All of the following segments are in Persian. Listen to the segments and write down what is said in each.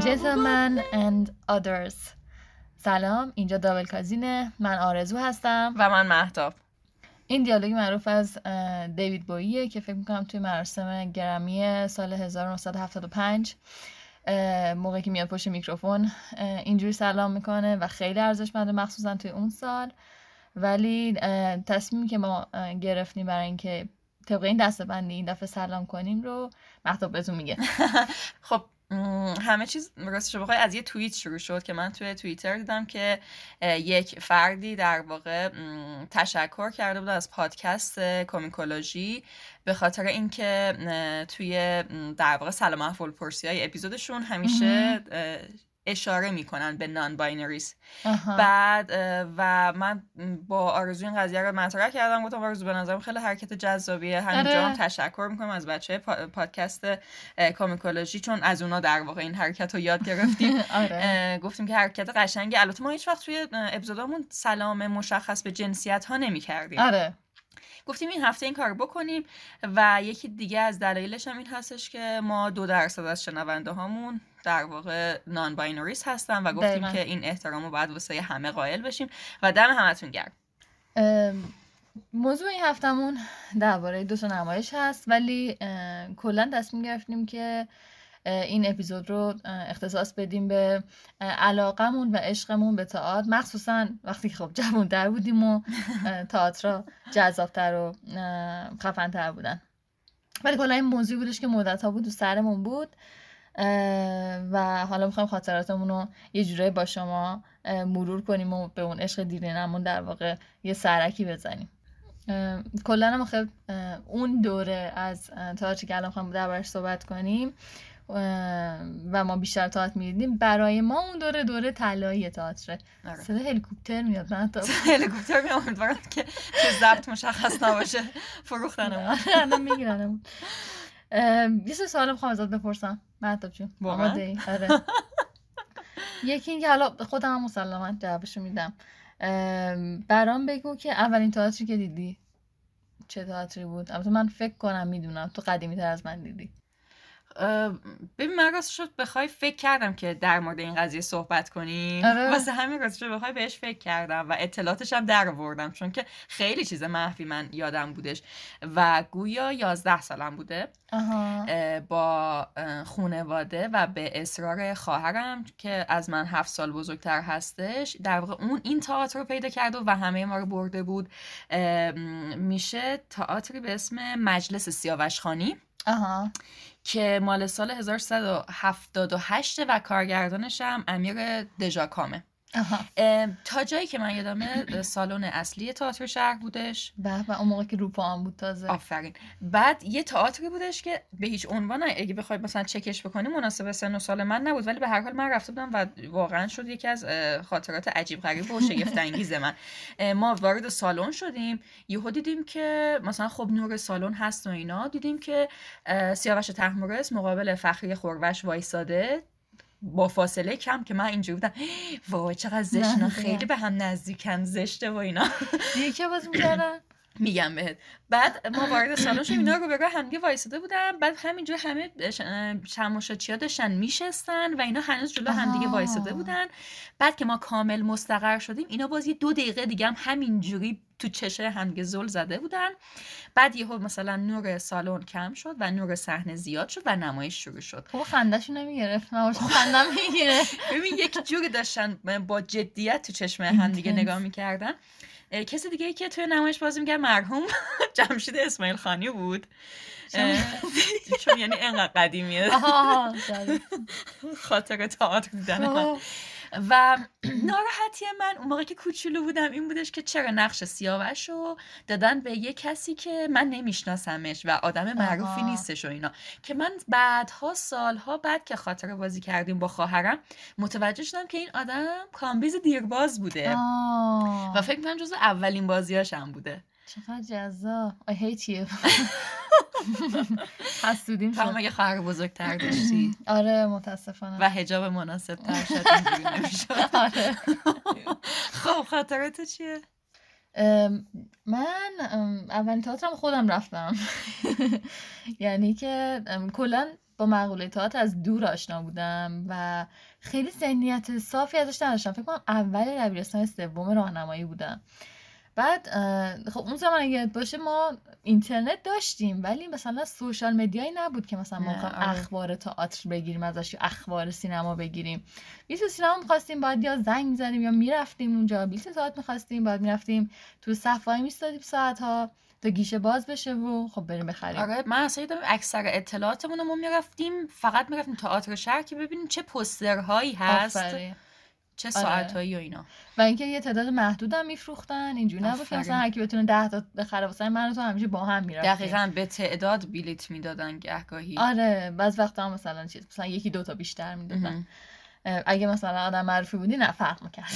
Gentlemen and Others. سلام اینجا دابل کازینه. من آرزو هستم. و من محتاب این دیالوگ معروف از دیوید بوییه که فکر می‌کنم توی مراسم گرمی سال 1975 موقعی که میاد پشت میکروفون اینجوری سلام می‌کنه و خیلی ارزشمنده مخصوصا توی اون سال. ولی تصمیمی که ما گرفتیم برای اینکه طبق این دسته بندی این دفعه سلام کنیم رو مهتاب بهتون میگه. خب همه چیز راستش بخوای از یه توییت شروع شد که من توی توییتر دیدم که یک فردی در واقع تشکر کرده بود از پادکست کومیکولوژی به خاطر اینکه توی در واقع سلام احوال پرسی های اپیزودشون همیشه اشاره می‌کنن به non-binaries بعد و من با آرزو این قضیه رو مطرح کردم گفتم آرزو به نظرم خیلی حرکت جذابیه. همینجا آره. هم تشکر می‌کنم از بچه پادکست کامیکولوژی چون از اونا در واقع این حرکت رو یاد گرفتیم. آره. گفتیم که حرکت قشنگی. البته ما هیچ وقت توی اپیزودامون سلام مشخص به جنسیت ها نمی‌کردیم. آره. گفتیم این هفته این کار بکنیم و یکی دیگه از دلایلش هم این هستش که ما دو درصد از شنونده هامون در واقع نان باینوریس هستن و گفتیم که این احترام رو باید واسه همه قائل بشیم و دم همتون گرد موضوع این هفتمون درباره دو تا نمایش هست ولی کلا تصمیم گرفتیم که این اپیزود رو اختصاص بدیم به علاقمون و عشقمون به تئاتر. مخصوصا وقتی خب در بودیم و تئاتر جذابتر و خفنتر بودن. ولی کلا این موضوع بودش که مدت ها بود و سرمون بود و حالا می‌خوایم خاطراتمون رو یه جورایی با شما مرور کنیم و به اون عشق دیرینمون در واقع یه سرکی بزنیم. کلا هم اون دوره از تئاتری که الان می‌خوایم دربارش صحبت کنیم و ما بیشتر تئاتر می‌دیدیم برای ما اون دوره دوره طلایی تئاتر آره. صدا هلیکوپتر میاد نه؟ تا هلیکوپتر میاد که که ضبط مشخص نباشه. فروختنمون الان میگیرنمون. یه سه سوال می‌خوام ازت بپرسم. مهتاب جون آماده آره. یکی اینکه حالا خودم هم مسلما جوابشو میدم. برام بگو که اولین تئاتری که دیدی. چه تئاتری بود؟ البته من فکر کنم می‌دونم. تو قدیمی تر از من دیدی. ببین من راست شد بخوای فکر کردم که در مورد این قضیه صحبت کنی. آره. واسه همین راست شد بخوای بهش فکر کردم و اطلاعاتش هم در آوردم چون که خیلی چیز محفی من یادم بودش و گویا یازده سالم بوده. با خونواده و به اصرار خواهرم که از من هفت سال بزرگتر هستش. در واقع اون این تئاتر رو پیدا کرد و همه ما رو برده بود. میشه تئاتری به اسم مجلس سیاوشخانی. آها. که مال سال 1178 و کارگردانش هم امیر دژاکامه. تا جایی که من یادمه سالن اصلی تئاتر شهر بودش. و و اون موقع که روپا هم بود تازه. آفرین. بعد یه تئاتری بودش که به هیچ عنوان اگه بخوای مثلا چکش بکنی مناسب سن و سال من نبود. ولی به هر حال من رفته بودم و واقعا شد یکی از خاطرات عجیب غریب و شگفت انگیز من. ما وارد سالن شدیم. یهو دیدیم که مثلا خب نور سالن هست و اینا. دیدیم که سیاوش تحمورس مقابل فخری خوروش وایساده. با فاصله کم که من اینجوری بودم وای چقدر زشت خیلی به هم نزدیکن زشته و اینا. دیگه باز می‌کردن. میگم بهت. بعد ما وارد سالن شدیم اینا رو به همدیگه وایساده بودن. بعد همینجور همه چماشاچیا داشتن میشستن و اینا هنوز جلو همدیگه وایساده بودن. بعد که ما کامل مستقر شدیم اینا باز یه دو دقیقه دیگه هم همینجوری تو چشه همدیگه زل زده بودن. بعد یهو مثلا نور سالن کم شد و نور صحنه زیاد شد و نمایش شروع شد. خب خندهشون نمی‌گرفت خندم می‌گرفت ببین یک جوری داشتن با جدیت تو چشم همدیگه نگاه می‌کردن. کسی دیگه ای که توی نمایش بازی میگه مرحوم جمشید اسماعیل خانی بود. چون یعنی انقدر قدیمیه. خاطر تئاتر دیدن و ناراحتی من اون موقع که کوچولو بودم این بودش که چرا نقش سیاوش رو دادن به یه کسی که من نمیشناسمش و آدم معروفی نیستش و اینا. که من بعدها سالها بعد که خاطر بازی کردیم با خواهرم متوجه شدم که این آدم کامبیز دیرباز بوده. و فکر کنم جز اولین بازیاشم بوده. چقدر جذاب. I hate you. حسودیم شد. اگه خواهر بزرگتر داشتی. آره متاسفانه. و هجاب مناسب تر شد آره. خب خاطر تو چیه من اولین تئاترم خودم رفتم. یعنی که کلا با مقوله تئاتر از دور آشنا بودم و خیلی ذهنیت صافی ازش نداشتم. فکر کنم اول دبیرستان سوم راهنمایی بودم. بعد خب اون زمان اگه باشه ما اینترنت داشتیم ولی مثلا سوشال مدیایی نبود که مثلا ما آره. اخبار تئاتر بگیریم ازش یا اخبار سینما بگیریم. بیت سینما می‌خواستیم باید یا زنگ می‌زدیم یا می‌رفتیم اونجا بیت تئاتر می‌خواستیم باید می‌رفتیم تو صفحه میستادیم ساعت ها تا گیشه باز بشه و خب بریم بخریم. آره من اصلا اکثر اطلاعاتمون رو می‌رفتیم فقط می‌رفتیم تئاتر شهر که ببینیم چه پوسترهایی هست. چه آره. ساعتایی و اینا. و اینکه یه تعداد محدودم میفروختن اینجوری نبود که مثلا هر کی بتونه 10 تا بخره واسه من تو همیشه با هم می‌رفتیم. دقیقاً به تعداد بلیت می‌دادن گهگاهی. آره بعض وقتا هم مثلا چیز مثلا یکی دو تا بیشتر می‌دادن. اگه مثلا آدم معروفی بودی نه فرق می‌کرد.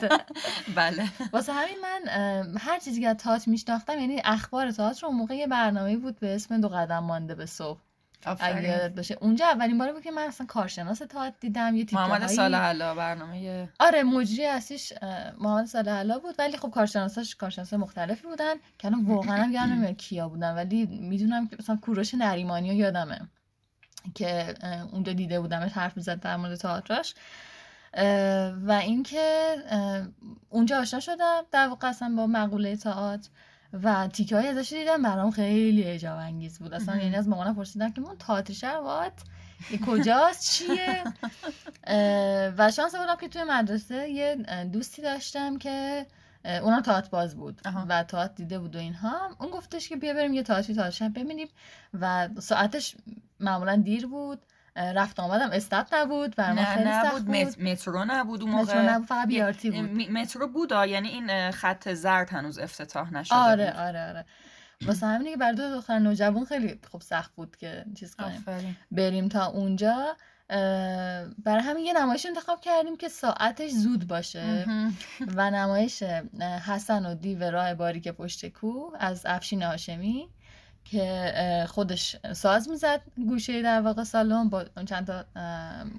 بله. واسه همین من هر چیزی که تئاتر میشناختم یعنی اخبار تئاتر اون موقع یه برنامه بود به اسم دو قدم مانده به صبح. اگه یادت باشه اونجا اولین باری بود که من اصلا کارشناس تئاتر دیدم یه تیکه محمد صالح علا برنامه آره مجری اصلیش محمد صالح علا بود. ولی خب کارشناساش کارشناس مختلفی بودن که الان واقعا هم یادم کیا بودن. ولی می‌دونم که مثلا کوروش نریمانی رو یادمه که اونجا دیده بودم حرف می‌زد در مورد تئاترش و اینکه اونجا آشنا شدم. در واقع اصلا با مقوله تئاتر و تیکه های ازش دیدم. برام خیلی اجاب انگیز بود. اصلا یعنی از مامانم پرسیدم که من تئاتر شهر کجاست؟ چیه؟ و شانس بودم که توی مدرسه یه دوستی داشتم که اونم تئاتر باز بود و تئاتر دیده بود و اینها. اون گفتش که بیا بریم یه تئاتری تئاتر ببینیم. و ساعتش معمولا دیر بود. رفت آمدم. استاد نبود بر ما خیلی نبود. بود. مترو نبود اون موقع. مترو نبود فقط بیارتی بود. مترو بود یعنی این خط زرد هنوز افتتاح نشده آره بود. آره آره. واسه همینه که برای دو دختر نوجوان خیلی خوب سخت بود که چیز کنیم. بریم تا اونجا. برای همین یه نمایش انتخاب کردیم که ساعتش زود باشه. و نمایش حسن و دیو راه باریک پشت کو از افشین هاشمی. که خودش ساز می‌زد گوشه در واقع سالن با چند تا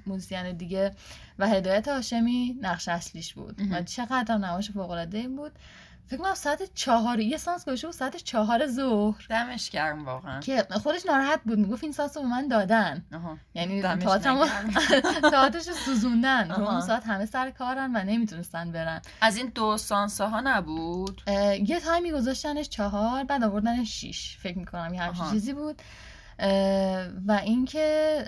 موزیسین دیگه و هدایت هاشمی نقش اصلیش بود. و چقدر نمایش فوق العاده بود. فکر کنم ساعت چهار یه سانس گوشه بود ساعت چهار ظهر. دمش گرم واقعا. که خودش ناراحت بود می‌گفت این سانس رو به من دادن. یعنی تئاترش سوزوندن. اون ساعت همه سر کارن و نمی‌تونستن برن. از این دو سانس ها نبود یه تایمی گذاشتنش چهار بعد آوردنش شیش. فکر می‌کنم یه همچین چیزی بود. و اینکه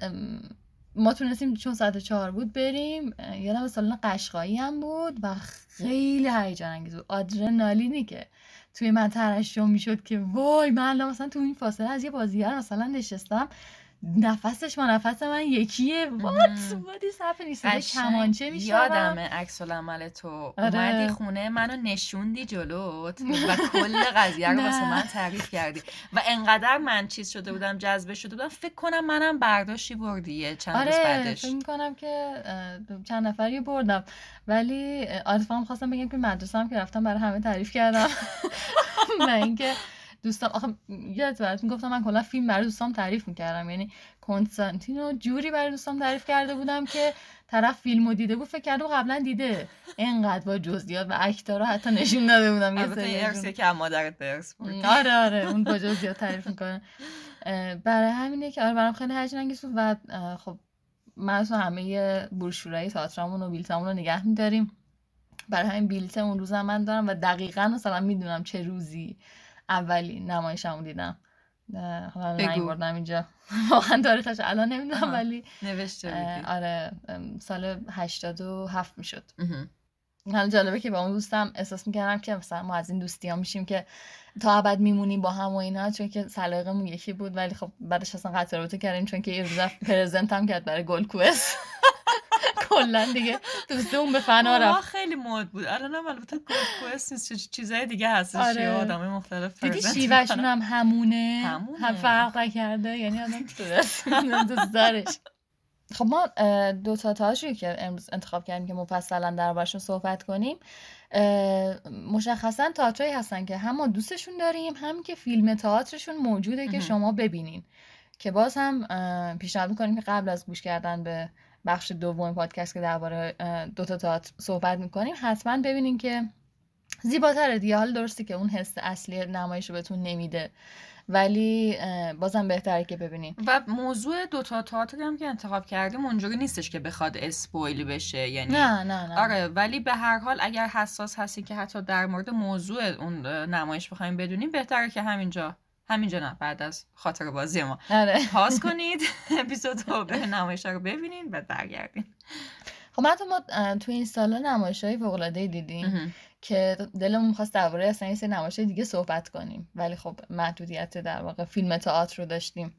ما تونستیم چون ساعت چهار بود بریم یادم سالن قشقایی هم بود و خیلی هیجان انگیز بود. آدرنالینی که توی من ترشم می‌شد که وای من مثلا تو این فاصله از یه بازیگر مثلا نشستم نفسش ما نفس من یکیه. وات وادی صف نیست کمانچه میشه یادمه عکس العمل تو. آره. اومدی خونه منو نشوندی جلوت و کل قضیه رو واسه من تعریف کردی. و انقدر من چیز شده بودم جذبه شده بودم. فکر کنم منم برداشتی بردیه چند آره. روز بعدش. فکر می‌کنم که چند نفری بردم. ولی آره خواستم بگم که مدرسه هم که رفتم برای همه تعریف کردم. و اینکه دوستان آخه یادت براتون گفتم من کلا فیلم برای دوستام تعریف می‌کردم. یعنی کنستانتینو جوری برای دوستام تعریف کرده بودم که طرف فیلمو دیده بود فکر کردم قبلا دیده. اینقدر با جزئیات و اکتا حتی نشون داده بودم. یه ارسی که مادرت درس بود آره آره اون با جزئیات تعریف می‌کنه. برای همینه که آره برام خیلی هیجان انگیز بود و خب من همه بروشورای تئاترامون و بیلتامون رو نگه میداریم. برای همین بیلت اون روز من دارم و دقیقا مثلا می‌دونم چه روزی اولی نمایشمو دیدم. حالا نمیبردم اینجا. واقعا تاریخش الان نمی‌دونم ولی نوشته آره سال هشتاد و هفت می‌شد. حالا جالبه که با اون دوستم احساس می‌کردم که مثلا ما از این دوستی ها میشیم که تا ابد میمونیم با هم و اینا چون که سلاقمون یکی بود ولی خب بعدش اصلا قطع رابطه کردیم چون که یه روز پرزنت هم کرد برای گل کوست کلا دیگه دوست اون به فنا رفت. خیلی مود بود. الان هم البته کوست نیست چیزای دیگه هستش آره. آدمای مختلف دیدی شیوهشون هم همونه؟ هم فرق نکرده؟ یعنی آدم دوست دارش خب ما دو تا تاشوی که امروز انتخاب کردیم که مفصلا دربارشون صحبت کنیم مشخصا تئاتری هستن که هم ما دوستشون داریم هم که فیلم تئاترشون موجوده که شما ببینین. که باز هم پیشنهاد می‌کنیم که قبل از گوش کردن به بخش دوم پادکست که درباره دوتا تئاتر صحبت می‌کنیم حتما ببینین که زیباتره دیگه. حال درسته که اون حس اصلی نمایش رو بهتون نمیده ولی بازم بهتره که ببینین. و موضوع دوتا تئاتر هم که انتخاب کردیم اونجوری نیستش که بخواد اسپویل بشه یعنی نه نه نه. آره ولی به هر حال اگر حساس هستی که حتی در مورد موضوع اون نمایش بخوایم بدونیم بهتره که همینجا همینجا نه بعد از خاطر بازی ما. آره. پاس کنید اپیزود رو به نمایش رو ببینین و برگردین. خب تو ما تو این سالا نمایش های فوق دیدیم که دلمون می‌خواست درباره اصلا یه سری نمایش دیگه صحبت کنیم. ولی خب محدودیت در واقع فیلم تئاتر رو داشتیم.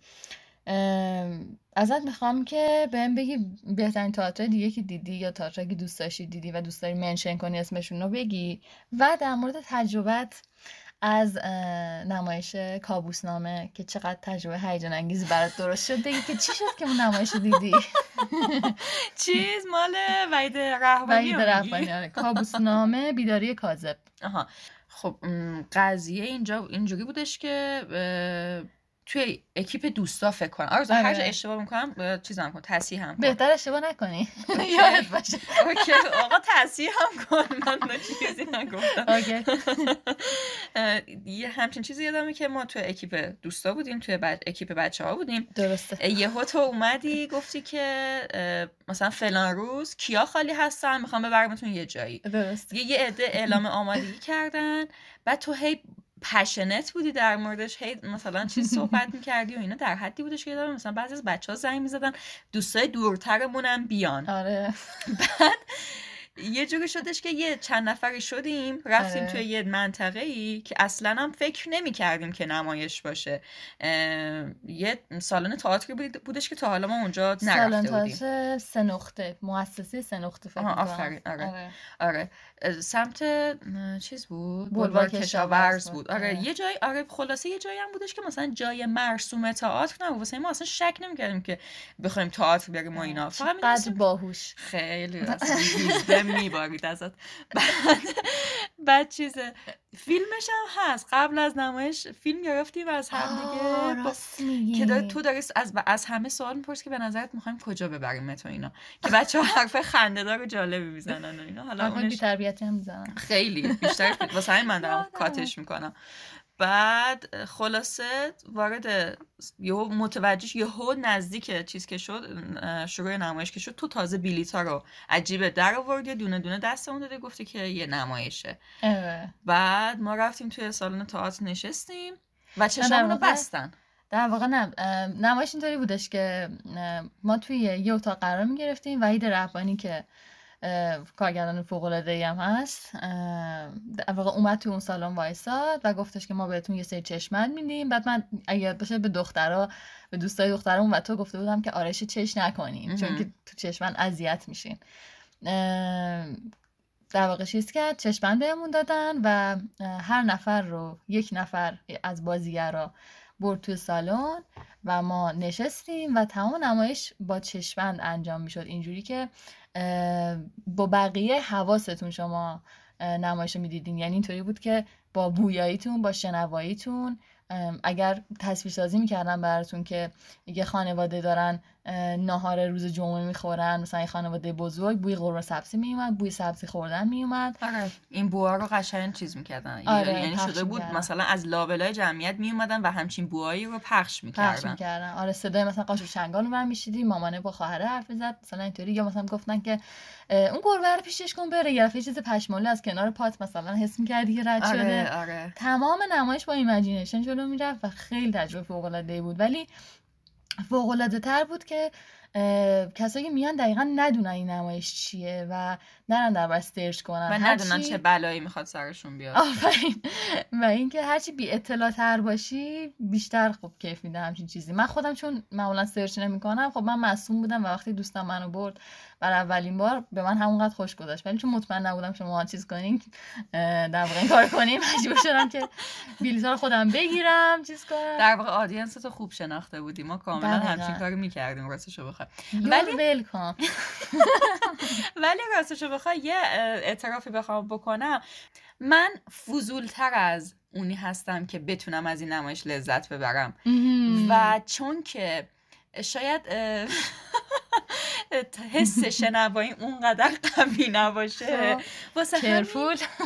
ازت می‌خوام که بهم بگی بهترین تئاتر دیگه که دیدی یا تئاتر که دوست داشتی دیدی و دوست داری منشن کنی اسمشون رو بگی و در مورد تجربت از نمایش کابوسنامه که چقدر تجربه هیجان انگیز برات درست شد. بگی که چی شد که اون نمایش دیدی؟ چیز مال وحید رحمانی وحید رحمانی آره. کابوسنامه بیداری کاذب. آها. خب قضیه اینجا اینجوری بودش که توی اکیپ دوستا فکر کنم. آره هر جا اشتباه می‌کنم چیزم کن تصحیح هم کن. بهتر اشتباه نکنی. یادت باشه. OK. آقا تصحیحم کن. من چیزی نگفتم. یه همچین چیزی یادمه که ما توی اکیپ دوستا بودیم توی اکیپ بچه ها بودیم. درسته. یهو تو اومدی گفتی که مثلا فلان روز کیا خالی هستن؟ می‌خوام ببرمتون یه جایی. درسته. یه عده اعلام آمادگی کردن. بعد تو هی پشنت بودی در موردش؟ هی مثلا چیز صحبت می‌کردی و اینا در حدی بودش که مثلا بعضی از بچه ها زنگ می‌زدن دوستای دورترمونم بیان. آره. بعد یه جوری شدش که یه چند نفری شدیم رفتیم آره. توی یه منطقه ای که اصلا هم فکر نمی کردیم که نمایش باشه. یه سالن تئاتری بودش که تا حالا ما اونجا نرفته بودیم. سالن سه نقطه مؤسسه سه نقطه فکر آره. آره. آره. سمت چیز بود؟ بلوار کشاورز بود. آره. آره. یه جای آره خلاصه یه جایی هم بودش که مثلا جای مرسوم تئاتر نبود. واسه ما اصلا شک نمی‌کردیم که بخوایم تئاتر بریم و اینا. فقط باهوش. خیلی میبارید ازت. بعد بعد چیزه؟ فیلمش هم هست. قبل از نمایش فیلم گرفتیم از هم دیگه که داره تو داری از, از همه سوال میپرس که به نظرت می‌خوایم کجا ببریم تو اینا. که بچه ها حرف خنده دار جالبی می‌زنن و اینا. حالا اونش هم می‌زنن. خیلی بیشتر واسه همین من دارم کاتش می‌کنم. بعد خلاصه وارد یهو متوجهش یهو نزدیک چیز که شد شروع نمایش که شد تو تازه بلیتا رو عجیبه در آوردی دونه دونه دستمون داده گفتی که یه نمایشه. بعد ما رفتیم توی سالن تئاتر نشستیم و چشممون رو بستن. در واقع نه نمایش اینطوری بودش که ما توی یه اتاق قرار می گرفتیم وحید ربانی که کارگردان فوق العاده هم هست. در واقع اومد تو اون سالن وایساد و گفتش که ما بهتون یه سری چشمند میدیم. بعد من اگر باشه به دخترها به دوستای دخترمون و تو گفته بودم که آرش چش نکنیم چون که تو چشمند اذیت میشین. در واقع چیز کرد؟ چشمند بهمون دادن و هر نفر رو یک نفر از بازیگرا برد تو سالن و ما نشستیم و تمام نمایش با چشمند انجام می‌شد. اینجوری که با بقیه حواستون شما نمایش رو می‌دیدین. یعنی اینطوری بود که با بویاییتون با شنواییتون اگر تصویر سازی می‌کردن براتون که یه خانواده دارن ناهار روز جمعه می‌خورن مثلا یه خانواده بزرگ بوی قرمه سبزی میومد بوی سبزی خوردن میومد آره این بوها رو قشنگ چیز می‌کردن. آره، یعنی شده بود مثلا از لابلای جمعیت میومدن و همچین بوهایی رو پخش می‌کردن. پخش می‌کردن. آره صدای مثلا قاشق چنگال رو می‌شنیدی مامانه با خواهره حرف می‌زد مثلا اینطوری. یا مثلا گفتن که اون گربه رو پیشش کن بره. یا چیز پشماله از کنار پات مثلا حس می‌کردی که رد آره، شده. آره. تمام نمایش با imagination جلو می‌رفت و خیلی تجربه فوق العاده بود. ولی فوق العاده تر بود که کسایی که میان دقیقا ندونن این نمایش چیه و نرن در search کنن. و ندونن چه بلایی می‌خواد سرشون بیاد آفرین. و اینکه هرچی بی اطلاع تر باشی بیشتر خوب کیف میده همچین چیزی. من خودم چون معمولا search نمی‌کنم خب من مصون بودم و وقتی دوستم منو برد برای اولین بار به من همونقدر خوش گذاشت ولی چون مطمئن نبودم شما چیز کنین در واقع این کار کنیم مجبور شدم که بلیطا رو خودم بگیرم چیز کنم. در واقع audience تو خوب شناخته بودی. ما کاملا همچین کاری می‌کردیم راستشو بخوای. ولی welcome ولی راستشو بخوای یه اعترافی بخوام بکنم. من فضولتر از اونی هستم که بتونم از این نمایش لذت ببرم. و چون که شاید حس شنوایی اونقدر قوی نباشه خب. واسه همین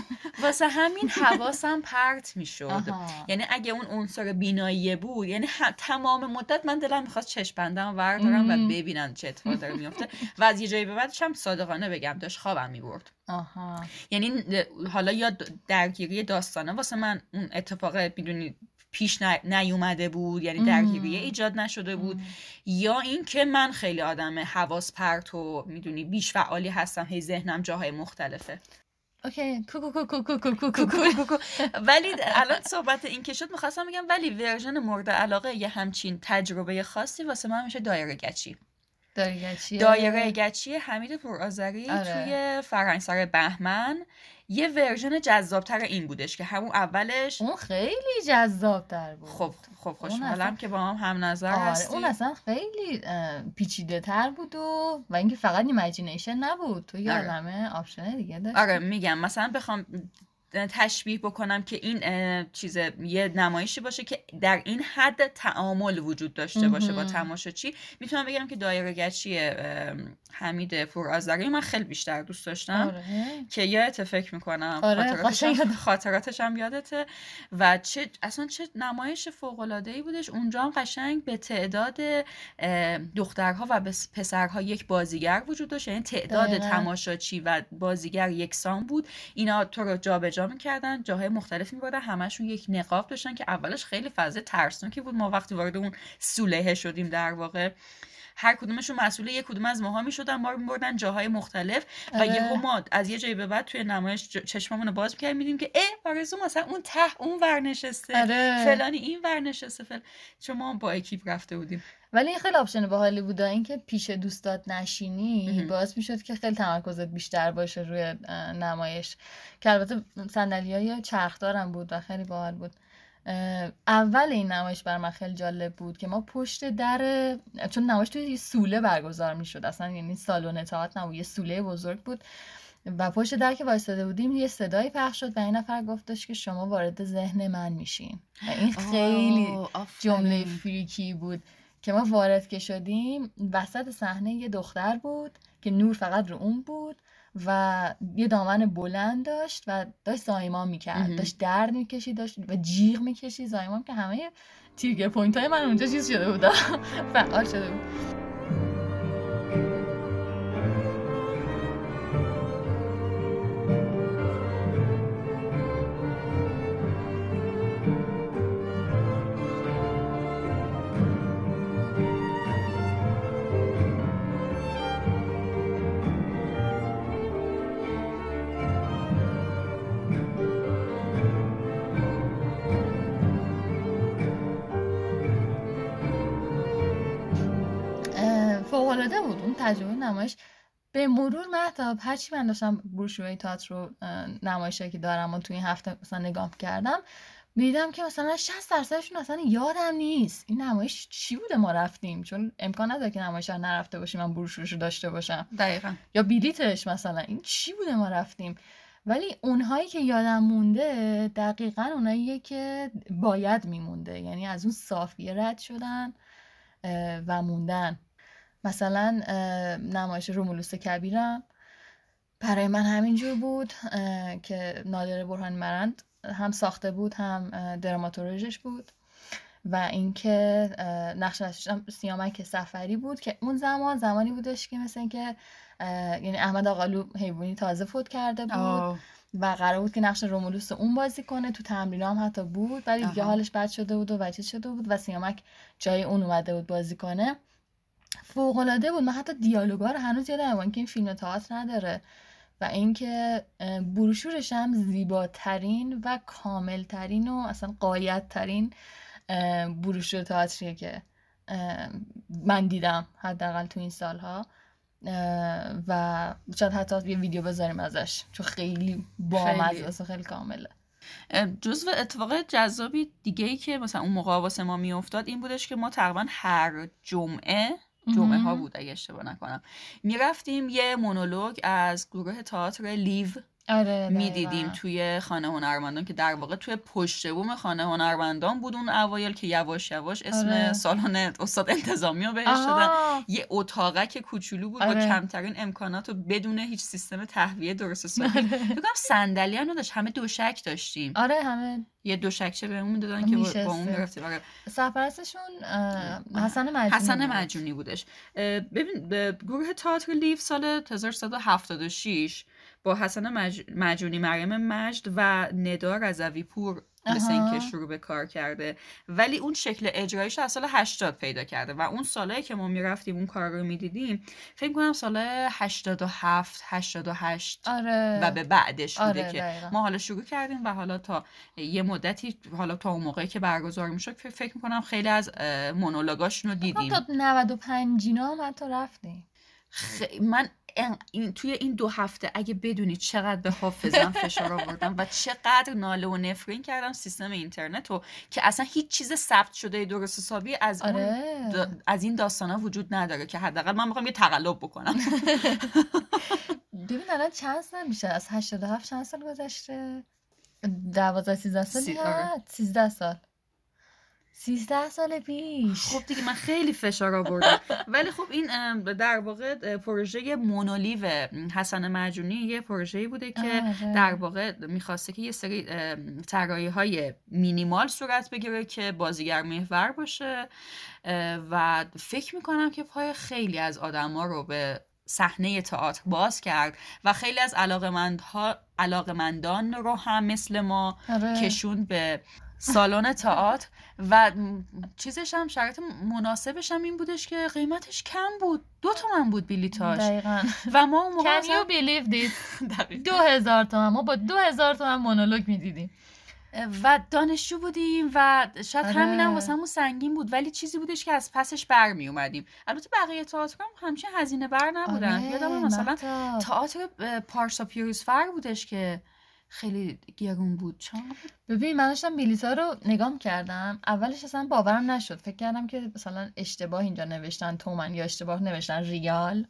واسه همین حواسم پرت می‌شد. یعنی اگه اون عنصر بینایی بود یعنی تمام مدت من دلم می‌خواست چشم بندم وردارم. و ببینم چه اتفاقی داره میفته و از یه جایی به بعدش هم صادقانه بگم داشت خوابم می‌برد آها یعنی حالا یا درگیری داستانه واسه من اون اتفاق می‌دونی پیش ن- نیومده بود یعنی درگیری ام. ایجاد نشده بود. یا اینکه من خیلی آدم حواس پرت و می‌دونی بیش فعالی هستم هی ذهنم جاهای مختلفه. OK. کوکو کوکو کوکو کوکو ولی الان صحبت این که شد می‌خواستم بگم ولی version مورد علاقه یه همچین تجربه خاصی واسه من میشه دایره گچی. دایره چیه دایره گچی حمید پرآذری آره. توی فرهنگسرای بهمن. یه version جذابتر این بودش که همون اولش اون خیلی جذاب در بود. خب خب خوشحالم اصلا- که با هم هم نظر آره هستی. اون اصلا خیلی پیچیده تر بود و و اینکه فقط imagination نبود. تو یه آره. option دیگه داشت آره میگم مثلا بخوام تشبیه بکنم که این چیز یه نمایشی باشه که در این حد تعامل وجود داشته باشه با. تماشاچی می‌تونم بگم که دایره گچی حمید فرآذری من خیلی بیشتر دوست داشتم آره که یادت فکر می‌کنم آره، خاطراتش, هم. خاطراتش هم یادته و چه اصلا چه نمایش فوق العاده ای بودش اونجا هم قشنگ به تعداد دخترها و پسرها یک بازیگر وجود داشت یعنی تعداد دقیقاً. تماشاچی و بازیگر یکسان بود اینا تو رو جابجا می‌کردن جاهای مختلف میبردن همشون یک نقاب داشتن که اولش خیلی فضا ترسناکی بود. ما وقتی وارد اون سولهه شدیم در واقع هر کدومشون مسئول یک کدوم از ماها می‌شدن ما رو میبردن جاهای مختلف و آره. یهو ما از یه جایی به بعد توی نمایش چشممون رو باز می‌کردیم میدیم که اه آرزو مثلا اون ته اون ور نشسته آره. فلانی این ور نشسته فل چون ما با اکیپ رفته بودیم ولی این خیلی option باحالی بود اینکه پیش دوستات نشینی. باعث می‌شد که خیلی تمرکزت بیشتر باشه روی نمایش که البته صندلی های چرخدارم بود و خیلی باحال بود اول این نمایش بر من خیلی جالب بود که ما پشت در چون نمایش توی یه سوله برگزار می‌شد اصلا یعنی سالن اطاعت نبود یه سوله بزرگ بود و پشت در که وایستاده بودیم یه صدایی پخش شد و این نفر گفتش که شما وارد ذهن من میشین و این خیلی. جمله فریکی بود که ما وارد که شدیم وسط صحنه یه دختر بود که نور فقط رو اون بود و یه دامن بلند داشت و داشت زایمان می‌کرد. داشت درد می‌کشید داشت و جیغ می‌کشید. زایمان که همه تیرگر پوینت های من اونجا چیز شده بود فعال شده بود. فوق العاده بود. اون تجربه نمایش به مرور مهتاب هرچی من داشتم بروشورهای تئاتر رو نمایشی که دارم و توی این هفته مثلا نگاه کردم می‌دیدم که مثلا 60 درصدشون اصلا یادم نیست. این نمایش چی بوده ما رفتیم؟ چون امکان نداره که نمایش رو نرفته باشیم من بروشورش رو داشته باشم. دقیقا. یا بلیتش مثلا. این چی بوده ما رفتیم؟ ولی اونهایی که یادم مونده دقیقا اوناییه که باید میمونده. یعنی از اون صافیه رد شدن و موندن. مثلا نمایش رومولوس کبیرم برای من همینجور بود که نادر برهانی مرند هم ساخته بود هم دراماتورژش بود و اینکه نقش سیامک سفری بود که اون زمان زمانی بودش که مثل اینکه یعنی احمد آقالو حیوانی تازه فوت کرده بود آه. و قرار بود که نقش رومولوس رو اون بازی کنه تو تمرین هم حتی بود ولی دیگه. حالش بد شده بود و وجید شده بود و سیامک جای اون اومده بود بازی کنه فوق العاده بود. من حتی دیالوگا رو هنوز یادم اینکه این فیلم تئاتر نداره و اینکه بروشورش هم زیباترین و کاملترین و اصلا قایدترین اه، بروشور تئاتریه که من دیدم حداقل تو این سالها. و شاید حتی یه ویدیو بذاریم ازش. چون خیلی بامزه خیلی. است و خیلی کامله. جزو اتفاق جذابی دیگه ای که مثلا اون موقع واسه ما میافتاد این بودش که ما تقریبا هر جمعه جمعه ها. بود اگه اشتباه نکنم می‌رفتیم یه مونولوگ از گروه تئاتر لیو آره می‌دیدیم. توی خانه هنرمندان که در واقع توی پشت بوم خانه هنرمندان بود اون اوایل که یواش یواش اسم آره. سالن استاد انتظامی رو بهش دادن. یه اتاقک کوچولو بود با آره. کمترین امکانات و بدون هیچ سیستم تهویه درست حسابی فکر کنم صندلی هم نداشت همه دوشک داشتیم آره همه یه دوشکچه بهمون دادن که با- با اون. می‌رفتیم آره. سرپرستشون اه، حسن مجنونی حسن. مجونی بودش ببین گروه تئاتر لیف سال 1376 با حسن مج... مجونی مریم مجد و ندا رضوی پور مثل. اینکه شروع به کار کرده ولی اون شکل اجرایش از سال 80 پیدا کرده و اون سالهایی که ما می‌رفتیم اون کار رو می‌دیدیم فکر کنم سال 87 88 آره و به بعدش بوده آره که دقیقاً. ما حالا شروع کردیم و حالا تا یه مدتی حالا تا اون موقعی که برگزار می‌شد فکر می‌کنم خیلی از مونولوگاشون رو دیدیم تا 95 اینا هم حتی رفتیم خ- من این توی این دو هفته اگه بدونی چقدر به حافظم فشار آوردم و چقدر ناله و نفرین کردم سیستم اینترنت رو که اصلا هیچ چیز ثبت شده درست حسابی از اون آره. دا- از این داستان ها وجود نداره که حداقل من می‌خوام یه تقلب بکنم. ببین الان چند سال میشه؟ از 87 چند سال گذشته؟ 12 13 سالی سی- آره. هست 13 سال. 13 سال پیش خب دیگه من خیلی فشار آوردم ولی خب این در واقع پروژه مونولیو حسن مجونی یه پروژه‌ای بوده که آره. در واقع می‌خواسته که یه سری طراحی های مینیمال صورت بگیره که بازیگر محور باشه و فکر می‌کنم که پای خیلی از آدما رو به صحنه تئاتر باز کرد و خیلی از علاقمندها علاقمندان رو هم مثل ما آره. کشون به سالن تئاتر و چیزش هم شرایط مناسبش هم این بودش که قیمتش کم بود. دو تومن بود بلیتاش دقیقا. و ما اون موقع Can you believe this. دو هزار تومن. ما با دو هزار تومن مونولوگ می‌دیدیم. و دانشجو بودیم و شاید آره. همینم واسمون سنگین بود. ولی چیزی بودش که از پسش برمی اومدیم البته بقیه تئاتر هم همچین هزینه بر نبودن. آره، یادم مثلا. تئاتر پارسا پیروزفر بودش که خیلی گرون بود. بود. ببین من داشتم بلیطا رو نگاه کردم اولش اصلا باورم نشد. فکر کردم که مثلا اشتباه اینجا نوشتن تومن یا اشتباه نوشتن ریال.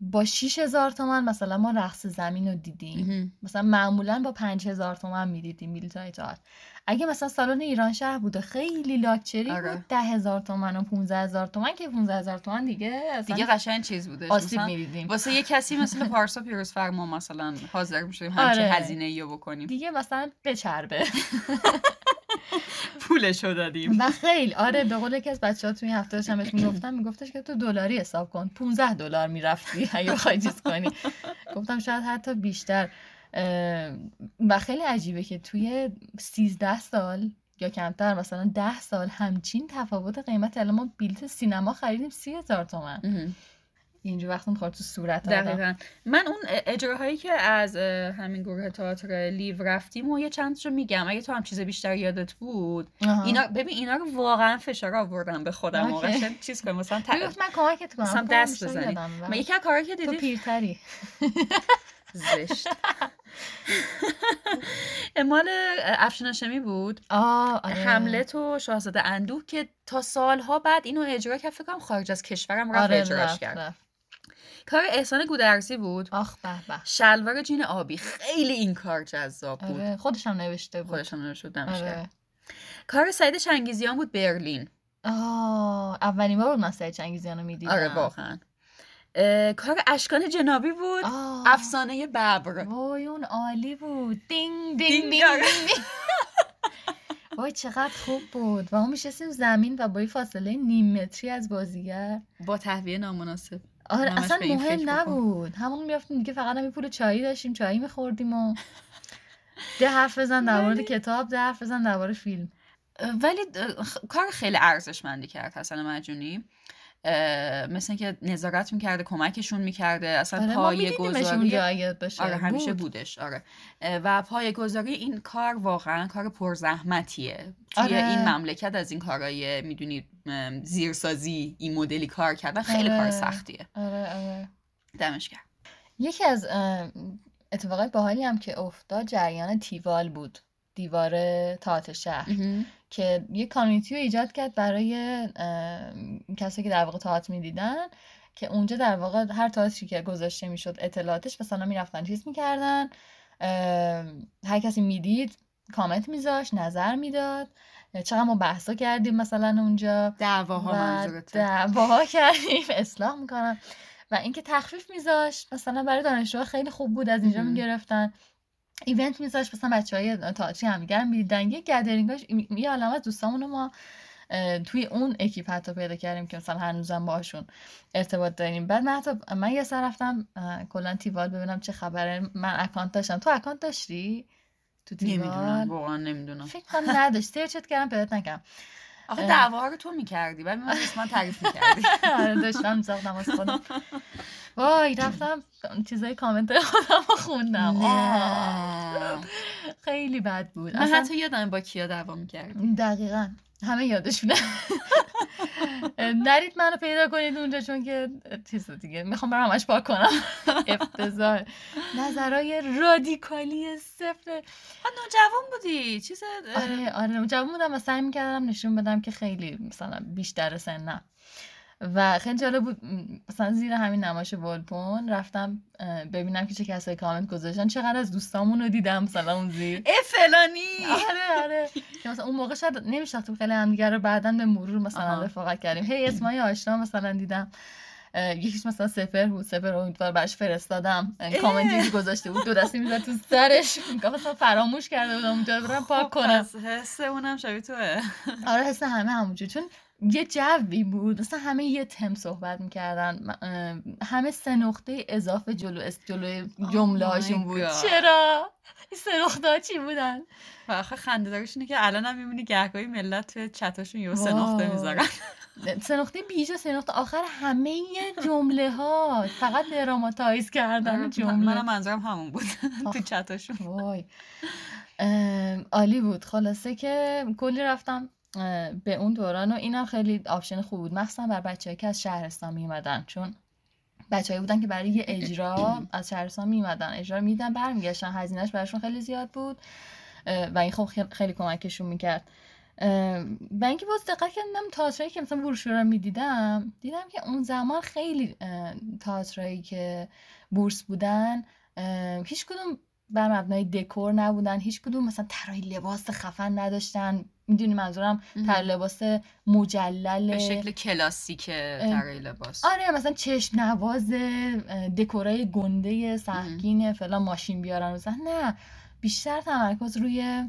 با 6000 تومن مثلا ما رقص زمین رو دیدیم. مثلا معمولا با 5000 تومن می‌دیدیم بلیطای تئاتر اگه مثلا سالن ایران شهر بوده خیلی لاکچری آره. بود 10000 تومن و 15000 تومن که 15000 تومن دیگه اصلا دیگه قشنگ چیز بودش آسیب می‌دیدیم. واسه یه کسی مثل پارسا پیروزفر ما مثلا حاضر می‌شدیم همچین آره. هزینه ای بکنیم. دیگه مثلا بچربه. پولش رو دادیم. و خیلی آره به قول یکی از بچه ها توی این هفته داشتم بهش می‌گفتم میگفتش که تو دلاری حساب کن. 15 دلار می‌رفتی اگه بخوای چیز کنی. گفتم شاید حتی بیشتر. و خیلی عجیبه که توی 13 سال یا کمتر مثلا 10 سال همچین تفاوت قیمت الان ما بلیت سینما خریدیم 30 هزار تومن. اینجور وقت می‌خورد تو صورت آدم دقیقا من اون اجراهایی که از همین گروه تئاتر لیو رفتیم و یه چند رو میگم اگه تو هم چیز بیشتر یادت بود آها. اینا ببین اینا رو واقعا فشار آوردم به خودم و اوکی. قشنگ چیز کنم مثلا ت... من کمکت کنم مثلا دست بزنی. من. یکی از کارهایی که تو دیدیم پیرتری زشت مال افشین هاشمی بود آه آره. حملت و شاهزاده اندوه که تا سالها بعد اینو اجرا کرد فکر کنم خارج از کشورم رفت آره اجراش کرد. کار احسان گودرزی بود. آخ به به. شلوار جین آبی خیلی این کار جذاب بود. آره خودش هم نوشته بود. خودش هم نوشته بود،. آره. کار سعید چنگیزیان بود برلین. آه اولین بار بود من سعید چنگیزیان رو می‌دیدم. آره واقعا. کار اشکان جنابی بود. افسانه ببر. وای اون عالی بود. دینگ دینگ، دینگ آره. وای چقدر خوب بود. و ما میشستیم زمین و با یه فاصله نیم متری از بازیگر. با تهویه نامناسب. آره همش اصلا به این فکر مهم بکن. نبود. همون می‌رفتیم دیگه فقط هم یه پول چایی داشتیم چایی میخوردیم و ده حرف بزن در مورد ولی- کتاب ده حرف بزن درباره فیلم. ولی کار خیلی ارزشمندی کرد حسن مجونی مثل اینکه نظارت می‌کرده کمکشون می‌کرده اصلا آره پای گذاری آره همیشه بود. بودش. آره. و پای گذاری این کار واقعا کار پرزحمتیه. توی آره. این مملکت از این کارهای می‌دونید زیرسازی این مدلی کار کردن خیلی کار آره. سختیه. آره آره. دمش گرم. یکی از اه، اتفاقای باحالی هم که افتاد جریان تیوال بود. دیوار تئاتر شهر. که یه کامیونیتی رو ایجاد کرد برای کسایی که در واقع تئاتر می‌دیدن که اونجا در واقع هر تئاتری که گذاشته می‌شد اطلاعاتش مثلا می‌رفتن چیز می‌کردن هر کسی می‌دید کامنت میذاش نظر می‌داد چقدر ما بحثا کردیم مثلا اونجا دعواها دعواها کردیم اصلاح می‌کنم و اینکه تخفیف میذاشت مثلا برای دانشجوها خیلی خوب بود از اینجا می‌گرفتن. event میذاشت مثلا بچه های تئاتری همدیگر می‌دیدن. یه gathering اش یه عالم از دوستامون ما توی اون اکیپ حتی پیدا کردیم که مثلا هنوزم باشون ارتباط داریم. بعد من حتی من یه سر رفتم کلا تیوال ببینم چه خبره. من account داشتم. تو account داشتی؟ تو تیوال؟ نمی‌دونم واقعا نمی‌دونم. فکر کنم نداشت. search ت کردم پیدا نکردم آخه دعوا رو تو می‌کردی ولی من من تعریف می‌کردی. آره داشتم میساختم از خودم. وای رفتم چیزای کامنت خودم رو خوندم. خیلی بد بود. من حتی یادم با کیا دعوا می‌کردی دقیقا. همه یادشونه. نرید منو پیدا کنید اونجا چون که چیز دیگه می‌خوام برم همش پاک کنم. افتضاح. نظرهای رادیکالی صفر. نوجوان بودی. چیز آره آره نوجوان بودم و سعی می‌کردم نشون بدم که خیلی مثلا بیشتر سنم. و خیلی جالب بود مثلا زیر همین نمایش ولپون رفتم ببینم که چه کسایی کامنت گذاشتن. چقدر از دوستامون رو دیدم مثلا اون زیر. ای فلانی! آره آره. که مثلا اون موقع شاید نمیشناختیم خیلی همدیگه رو بعدا به مرور مثلا رفاقت کردیم. هی اسمای آشنا مثلا دیدم. یکیش مثلا سفر بود سفر امیدوار برش فرستادم. کامنتی گذاشته بود دو دستی می‌زد تو سرش. مثلا فراموش کرده بودم اونجا برم پاک خب، کنم. حس اونم شبیه توه. آره حس همه همونجور چون یه جوی بود. مثلا همه یه تم صحبت می‌کردن. همه سه نقطه اضافه جلو جلو جمله هاشون بود. چرا؟ این سه نقطه چی بودن؟ و آخه خنده اینه که الان هم می‌بینی گهگاهی ملت توی چتاشون یه سه نقطه می‌ذارن. سه نقطه بیجا سه نقطه. آخر همه جمله ها فقط دراماتایز کردن آره، جمله. منم منظورم همون بود. تو چتاشون. وای. عالی بود. خلاصه که کلی رفتم به اون دوران و اینم خیلی آپشن خوب بود. مخصوصا بر بچه‌ای که از شهرستان میومدن چون بچه‌ای بودن که برای یه اجرا از شهرستان میومدن اجرا میدن برمیگشتن. هزینهش براشون خیلی زیاد بود. و این خب خیلی کمکشون می‌کرد. و اینکه باز دقت کردم تئاترایی که مثلا بروشورا می‌دیدم دیدم که اون زمان خیلی تئاترایی که بورس بودن هیچ کدوم بر مبنای دکور نبودن. هیچ کدوم مثلا طراحی لباس خفن نداشتن. می‌دونی منظورم؟ تر لباس مجلل. به شکل کلاسیک طراحی لباس. آره مثلا چشم نواز دکورای گنده سهمگین فلان ماشین بیارن و نه بیشتر تمرکز روی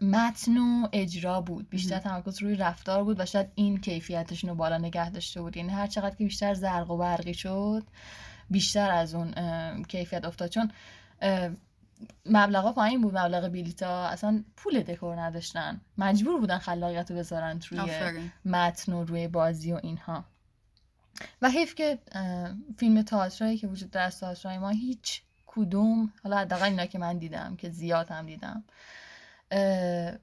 متن و اجرا بود. بیشتر تمرکز روی رفتار بود و شاید این کیفیتشون رو بالا نگه داشته بود. یعنی هر چقدر که بیشتر زرق و برقی شد بیشتر از اون کیفیت افتاد. چون مبلغا پایین بود مبلغ بیلیتا اصلا پول دکور نداشتن. مجبور بودن خلاقیت رو بذارن روی متن و روی بازی و اینها. و حیف که فیلم تئاترایی که وجود در تئاترای ما هیچ کدوم حالا حداقل اینا که من دیدم که زیاد هم دیدم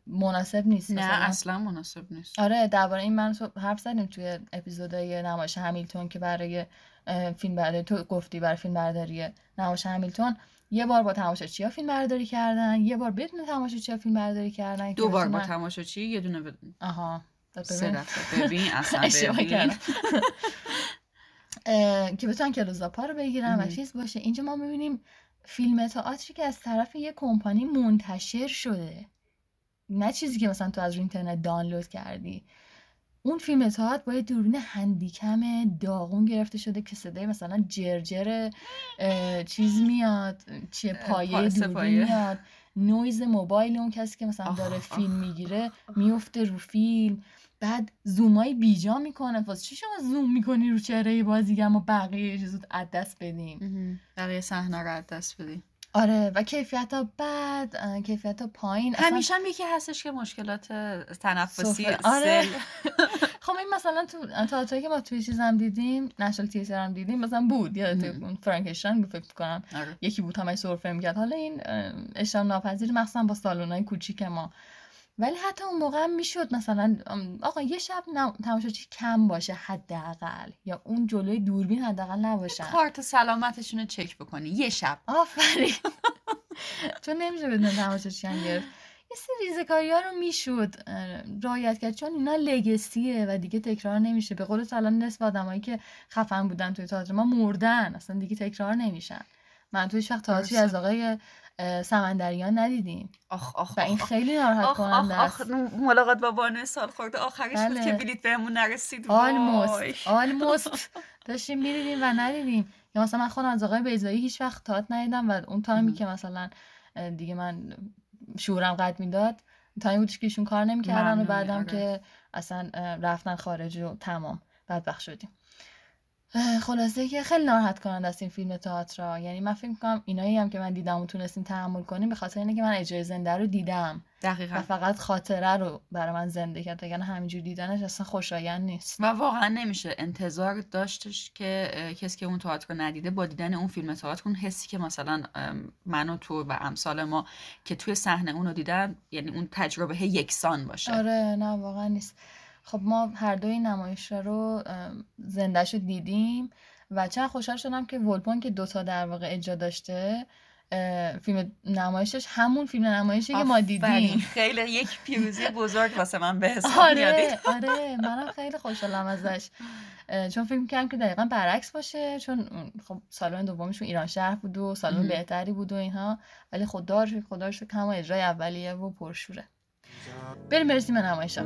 مناسب نیست. نه اصلا مناسب نیست. آره درباره این من حرف زدیم توی اپیزودهای نمایش همیلتون که برای فیلم برداری تو گفتی برای فیلم برداری نمایش همیلتون. یه بار با تماشاچی فیلم برداری کردن یه بار بدون تماشاچی فیلم برداری کردن دو بار با تماشاچی یه دونه بدون. آها سه دفعه. ببین اصلا ببین. که بتونن کلوزاپا رو بگیرن و چیز باشه. اینجا ما می‌بینیم فیلم تئاتری که از طرف یه کمپانی منتشر شده. نه چیزی که مثلا تو از رو اینترنت دانلود کردی. اون فیلم تئاتر با یه دوربین هندیکم داغون گرفته شده که صدای مثلا جرجر چیز میاد چیه پایه دوربین میاد. نویز موبایل اون کسی که مثلا داره فیلم می‌گیره میفته رو فیلم. بعد زومای بیجا می‌کنه. واسه چی شما زوم می‌کنی رو چهره بازیگر و بقیه چیزو از دست بدیم بقیه صحنه رو از دست بدیم آره و کیفیت ها بد کیفیت ها پایین. همیشه هم یکی هستش که مشکلات تنفسی آره. خب این مثلا تو تئاتری که ما توی چیزم دیدیم نشال تیتر هم دیدیم مثلا بود. یادت فرانکشتاین بود فکر کنم آره. یکی بود همش سرفه می‌کرد. حالا این اشتام ناپذیر مخصوصا با سالن کوچیک ما. ولی حتی اون موقع هم می‌شد مثلا آقا یه شب تماشاچی کم باشه حداقل یا اون جلوی دوربین حداقل نباشه. کارت سلامتشون رو چک بکنی یه شب. آفرین. چون نمیشه بدون تماشاچی هم گرفت. یه سری ریزکاری ها رو می‌شد رایت کرد. چون اینا لگسیه و دیگه تکرار نمیشه. به قول الان نصف آدمایی که خفن بودن توی تئاتر ما مردن اصلا دیگه تکرار نمیشن. من توی وقت تئاتری از آقای سمندریان ندیدیم. آخ آخ و این خیلی ناراحت کننده است. ملاقات با بانه سال خورده. آخرش بله. بود که بله. بلیت بهمون نرسید. آلموست آلموست داشتیم می‌دیدیم و ندیدیم. یا مثلا من خودم از آقای بیزایی هیچ وقت تات ندیدم و اون تایمی که مثلا دیگه من شورم قد می‌داد تایمی بودش که ایشون کار نمی‌کردن و بعدم آره. که اصلا رفتن خارج و تمام. بدبخ شدیم. خلاصه که خیلی ناراحت کننده است این فیلم تئاتر یعنی من فکر می‌کنم اینایی هم که من دیدم و تونستیم تحمل کنیم به خاطر اینه که من اجرای زنده رو دیدم. دقیقا. و فقط خاطره رو برای من زنده کرد اگر همینجور دیدنش اصلا خوشایند نیست. و واقعا نمیشه. انتظار داشتش که کسی که اون تئاتر رو ندیده با دیدن اون فیلم تئاتر اون حسی که مثلا من و تو و امثال ما که توی صحنه اون رو دیدن یعنی اون تجربه یکسان باشه. آره نه واقعا نیست. خب ما هر دوی نمایش رو زندهش رو دیدیم و چند خوشحال شدم که ولپون که دوتا در واقع اجرا داشته فیلم نمایشش همون فیلم نمایشی که ما دیدیم. خیلی یک پیروزی بزرگ واسه من به حساب آره آره منم خیلی خوشحالم ازش. چون فکر می‌کردم که دقیقا برعکس باشه چون خب سالن دومشون ایران شهر بود و سالن بهتری بود و اینها ولی خدا رو خدا رو همون اجرای اولیه و پرشوره. بریم برسیم به نمایشا.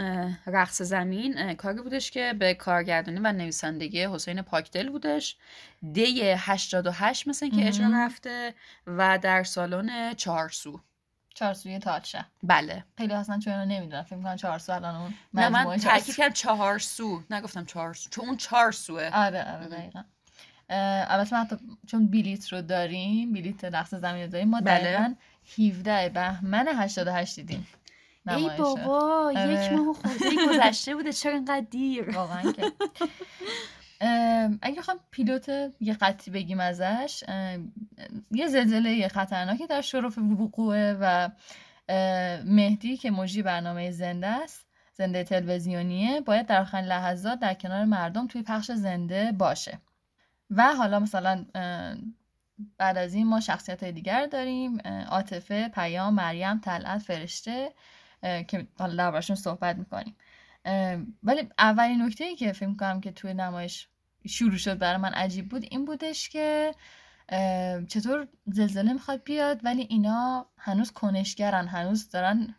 رقص زمین کاری بودش که به کارگردانی و نویسندگی حسین پاکدل بودش. دی 88 مثل که اجرا رفته و در سالن چهارسو. چهارسوی تئاتر بله. خیلی اصلا چون نمی‌دونم فکر می‌کنم چهارسو الان اون نه من تاکید کردم چهارسو. نگفتم چهارسو چون اون چهارسوه. آره آره دقیقا. البته من چون بلیت رو داریم بلیت رقص زمین رو داریم ما بله. دقیقا 17 بهمن 88 دیدیم. ای بابا یک آره. ماه خورده گذشته بوده چرا اینقدر دیر؟ واقعا که. اگه بخوام پیلوت یه قطعی بگیم ازش یه زلزله خطرناکی در شرف وقوعه و مهدی که مجری برنامه زنده است زنده تلویزیونیه باید در آخرین لحظات در کنار مردم توی پخش زنده باشه. و حالا مثلا بعد از این ما شخصیت دیگر داریم عاطفه پیام مریم طلعت فرشته. که حالا دربارشون صحبت می‌کنیم. ولی اولین نکته ای که فکر کنم که توی نمایش شروع شد برای من عجیب بود این بودش که چطور زلزله می‌خواد بیاد ولی اینا هنوز کنشگرن هنوز دارن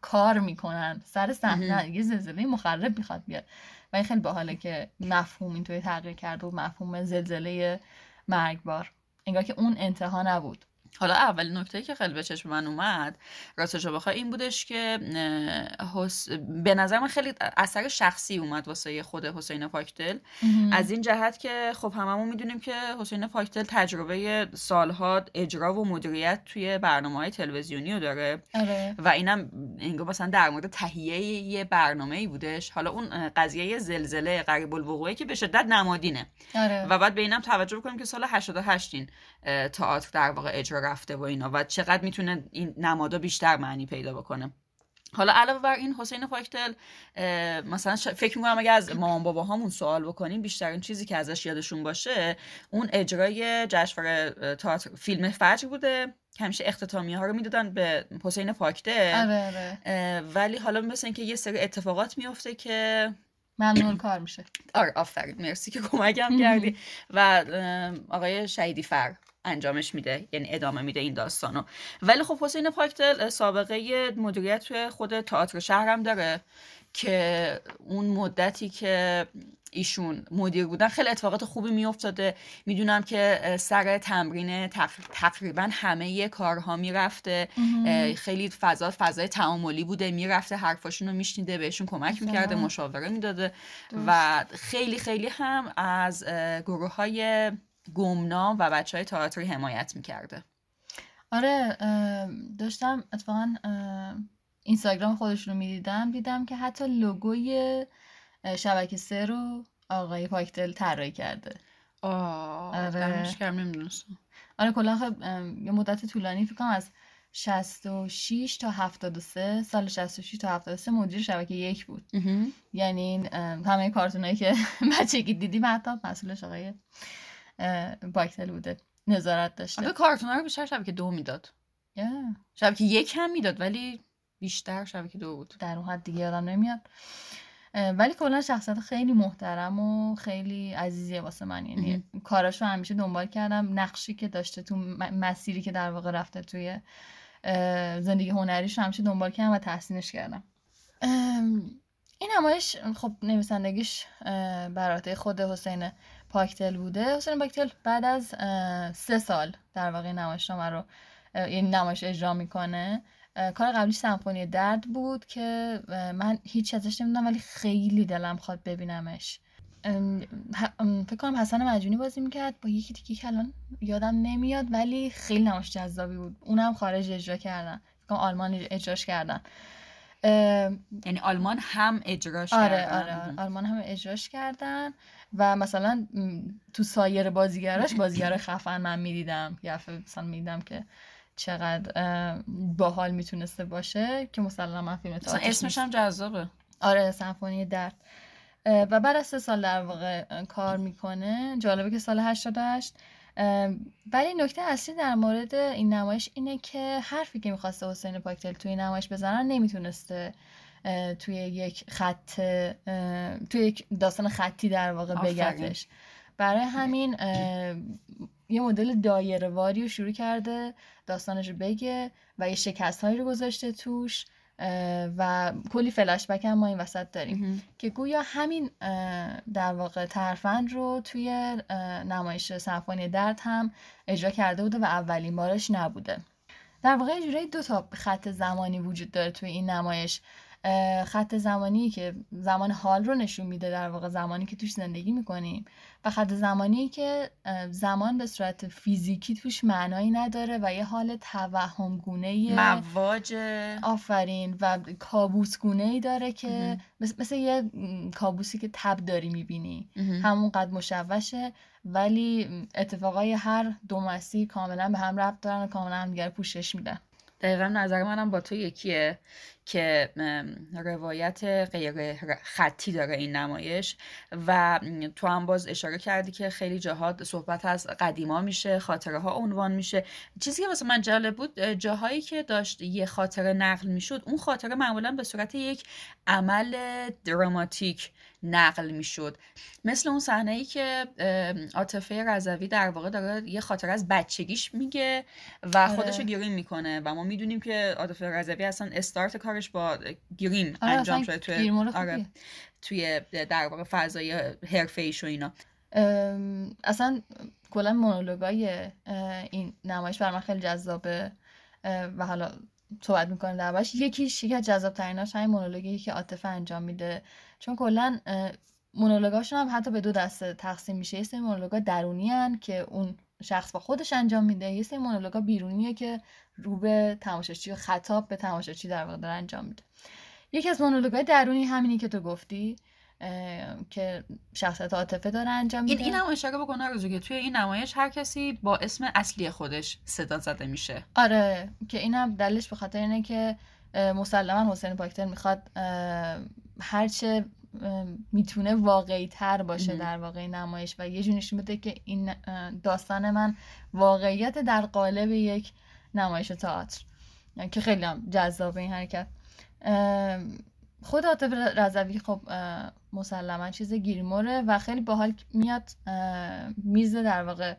کار می‌کنن سر صحنه. یه زلزله مخرب می‌خواد بیاد. و این خیلی باحاله که مفهوم اینطوری تغییر کرده و مفهوم زلزله مرگبار. انگار که اون انتها نبود. حالا اول نکته که خیلی به چشم من اومد راستش بخوای این بودش که حس... به نظر من خیلی اثر شخصی اومد واسه خود حسین پاکدل. از این جهت که خب هممون می‌دونیم که حسین پاکدل تجربه سالها اجرا و مدیریت توی برنامه های تلویزیونی رو داره. آره. و اینم انگار مثلا در مورد تهیه یه برنامه ای بودش. حالا اون قضیه زلزله قریب الوقوعی که به شدت نمادینه. آره. و بعد به اینم توجه بکنیم که سال 88 این تئاتر در واقع اجرا رفته و اینا. و چقدر می‌تونه این نمادا بیشتر معنی پیدا بکنه. حالا علاوه بر این حسین پاکتل مثلا فکر می‌کنم اگه از مامان بابا همون سوال بکنیم بیشترین چیزی که ازش یادشون باشه اون اجرای جشنواره فیلم فجر بوده. همیشه اختتامیه ها رو می‌دادن به حسین پاکتل آره آره. ولی حالا مثل اینکه یه سری اتفاقات میفته که ممنون کار میشه. آره آفرین. مرسی که کمکم کردی. و آقای شهیدی فر. انجامش میده یعنی ادامه میده این داستانو. ولی خب حسین پاکتل سابقه مدیریت توی خود تئاتر شهرم داره که اون مدتی که ایشون مدیر بودن خیلی اتفاقات خوبی میافتاده. می‌دونم که سر تمرین تقریبا همه کارها می‌رفته. خیلی فضا فضای تعاملی بوده می‌رفته حرفاشون رو میشنیده بهشون کمک می‌کرده مشاوره می‌داده. و خیلی خیلی هم از گروه های گمنام و بچه های تئاتری حمایت می‌کرده. آره داشتم اتفاقا اینستاگرام خودشون رو می‌دیدم دیدم که حتی لوگوی شبکه سه رو آقای پاکتل طراحی کرده. آه آره. نمی‌دونستم. آره کلا خب یه مدت طولانی فکر کنم از 66 تا 73 سال 66 تا 73 مدیر شبکه یک بود. یعنی همه کارتونایی که بچگی دیدیم حتی مسئولش آقای باکتل بوده نظارت داشته. آره کارتونا رو بیشتر شبکه دو می‌داد. yeah. شبکه یک هم می‌داد ولی بیشتر شبکه دو بود. در اون حد دیگه یادم نمیاد. ولی کلا شخصیت خیلی محترم و خیلی عزیزیه واسه من. یعنی کاراشو همیشه دنبال کردم. نقشی که داشته تو مسیری که در واقع رفته توی زندگی هنریش همیشه دنبال کردم و تحسینش کردم. این نمایش خب نویسندگیش براته خود حسین پاکتل بوده. حسین پاکتل بعد از سه سال در واقع نمایش رو یعنی نمایش اجرا می‌کنه. کار قبلی سمفونی درد بود که من هیچ ازش نمی‌دونم ولی خیلی دلم خواد ببینمش. فکر کنم حسن مجونی بازی می‌کرد. با یکی دیگه که الان یادم نمیاد ولی خیلی نمایش جذابی بود. اونم خارج اجرا کردن. فکر کنم آلمان اجراش کردن. یعنی آلمان هم اجراش آره کردن. آره, آره. آلمان هم اجراش کردن. و مثلا تو سایر بازیگراش بازیگر خفن من می‌دیدم. یه مثلا می‌دیدم که چقدر باحال می‌تونسته باشه که مسلما فیلم اسمش هم جذابه. آره سمفونی درد. و بعد از سه سال در واقع کار می‌کنه. جالبه که سال 88 ولی نکته اصلی در مورد این نمایش اینه که حرفی که می‌خواسته حسین پاکتل توی نمایش بزنن نمی‌تونسته توی یک خط توی یک داستان خطی در واقع بگتش برای همین یه مدل دایره واری رو شروع کرده داستانش رو بگه و یه شکست هایی رو گذاشته توش و کلی فلش بک هم ما این وسط داریم. که گویا همین در واقع ترفند رو توی نمایش سمفونی درد هم اجرا کرده بوده و اولین بارش نبوده. در واقع جوری دو تا خط زمانی وجود داره توی این نمایش. خط زمانی که زمان حال رو نشون میده در واقع زمانی که توش زندگی می‌کنیم. و خط زمانی که زمان به صورت فیزیکی توش معنایی نداره و یه حال توهم گونه مواج آفرین. و کابوس گونه ای داره که مثل, یه کابوسی که تب داری می‌بینی. همونقدر مشوشه. ولی اتفاقای هر دو مسیر کاملا به هم ربط دارن و کاملا هم دیگر پوشش میدن. دقیقا نظر منم با تو یکیه که روایت غیر خطی داره این نمایش و تو هم باز اشاره کردی که خیلی جاها صحبت از قدیما میشه خاطره ها عنوان میشه. چیزی که واسه من جالب بود جاهایی که داشت یه خاطره نقل می‌شد اون خاطره معمولا به صورت یک عمل دراماتیک نقل می‌شد. مثل اون صحنه ای که عاطفه رضوی در واقع داره یه خاطر از بچگیش میگه و آره. خودش رو گریم می‌کنه و ما می‌دونیم که عاطفه رضوی اصلا استارت کارش با گریم آره انجام شده توی آره توی در واقع فضای حرفه ایش و اینا. اصلا کلا مونولوگای این نمایش بر من خیلی جذابه و حالا صحبت می‌کنه دربارش. یکیش یکی از جذاب تریناش همین مونولوگی که عاطفه انجام میده. چون کلا مونولوگاشون هم حتی به دو دسته تقسیم میشه. یه سری مونولوگا درونی هن که اون شخص با خودش انجام میده. یه سری مونولوگا بیرونیه که رو به تماشاچی و خطاب به تماشاچی در واقع داره انجام میده. یکی از مونولوگای درونی همینی که تو گفتی که شخصیت عاطفه داره انجام میده. این هم اشاره بکنه روزو که توی این نمایش هر کسی با اسم اصلی خودش صدا زده میشه. آره که اینم دلش به خاطر اینه که مسلما حسین پاکتر می‌خواد هرچه می‌تونه واقعی تر باشه در واقع نمایش و یه جور نشون بده که این داستان من واقعیت در قالب یک نمایش تئاتر که خیلی هم جذاب این حرکت. خود عاطف رضوی خب مسلما چیز گیریموره و خیلی باحال میاد میز در واقع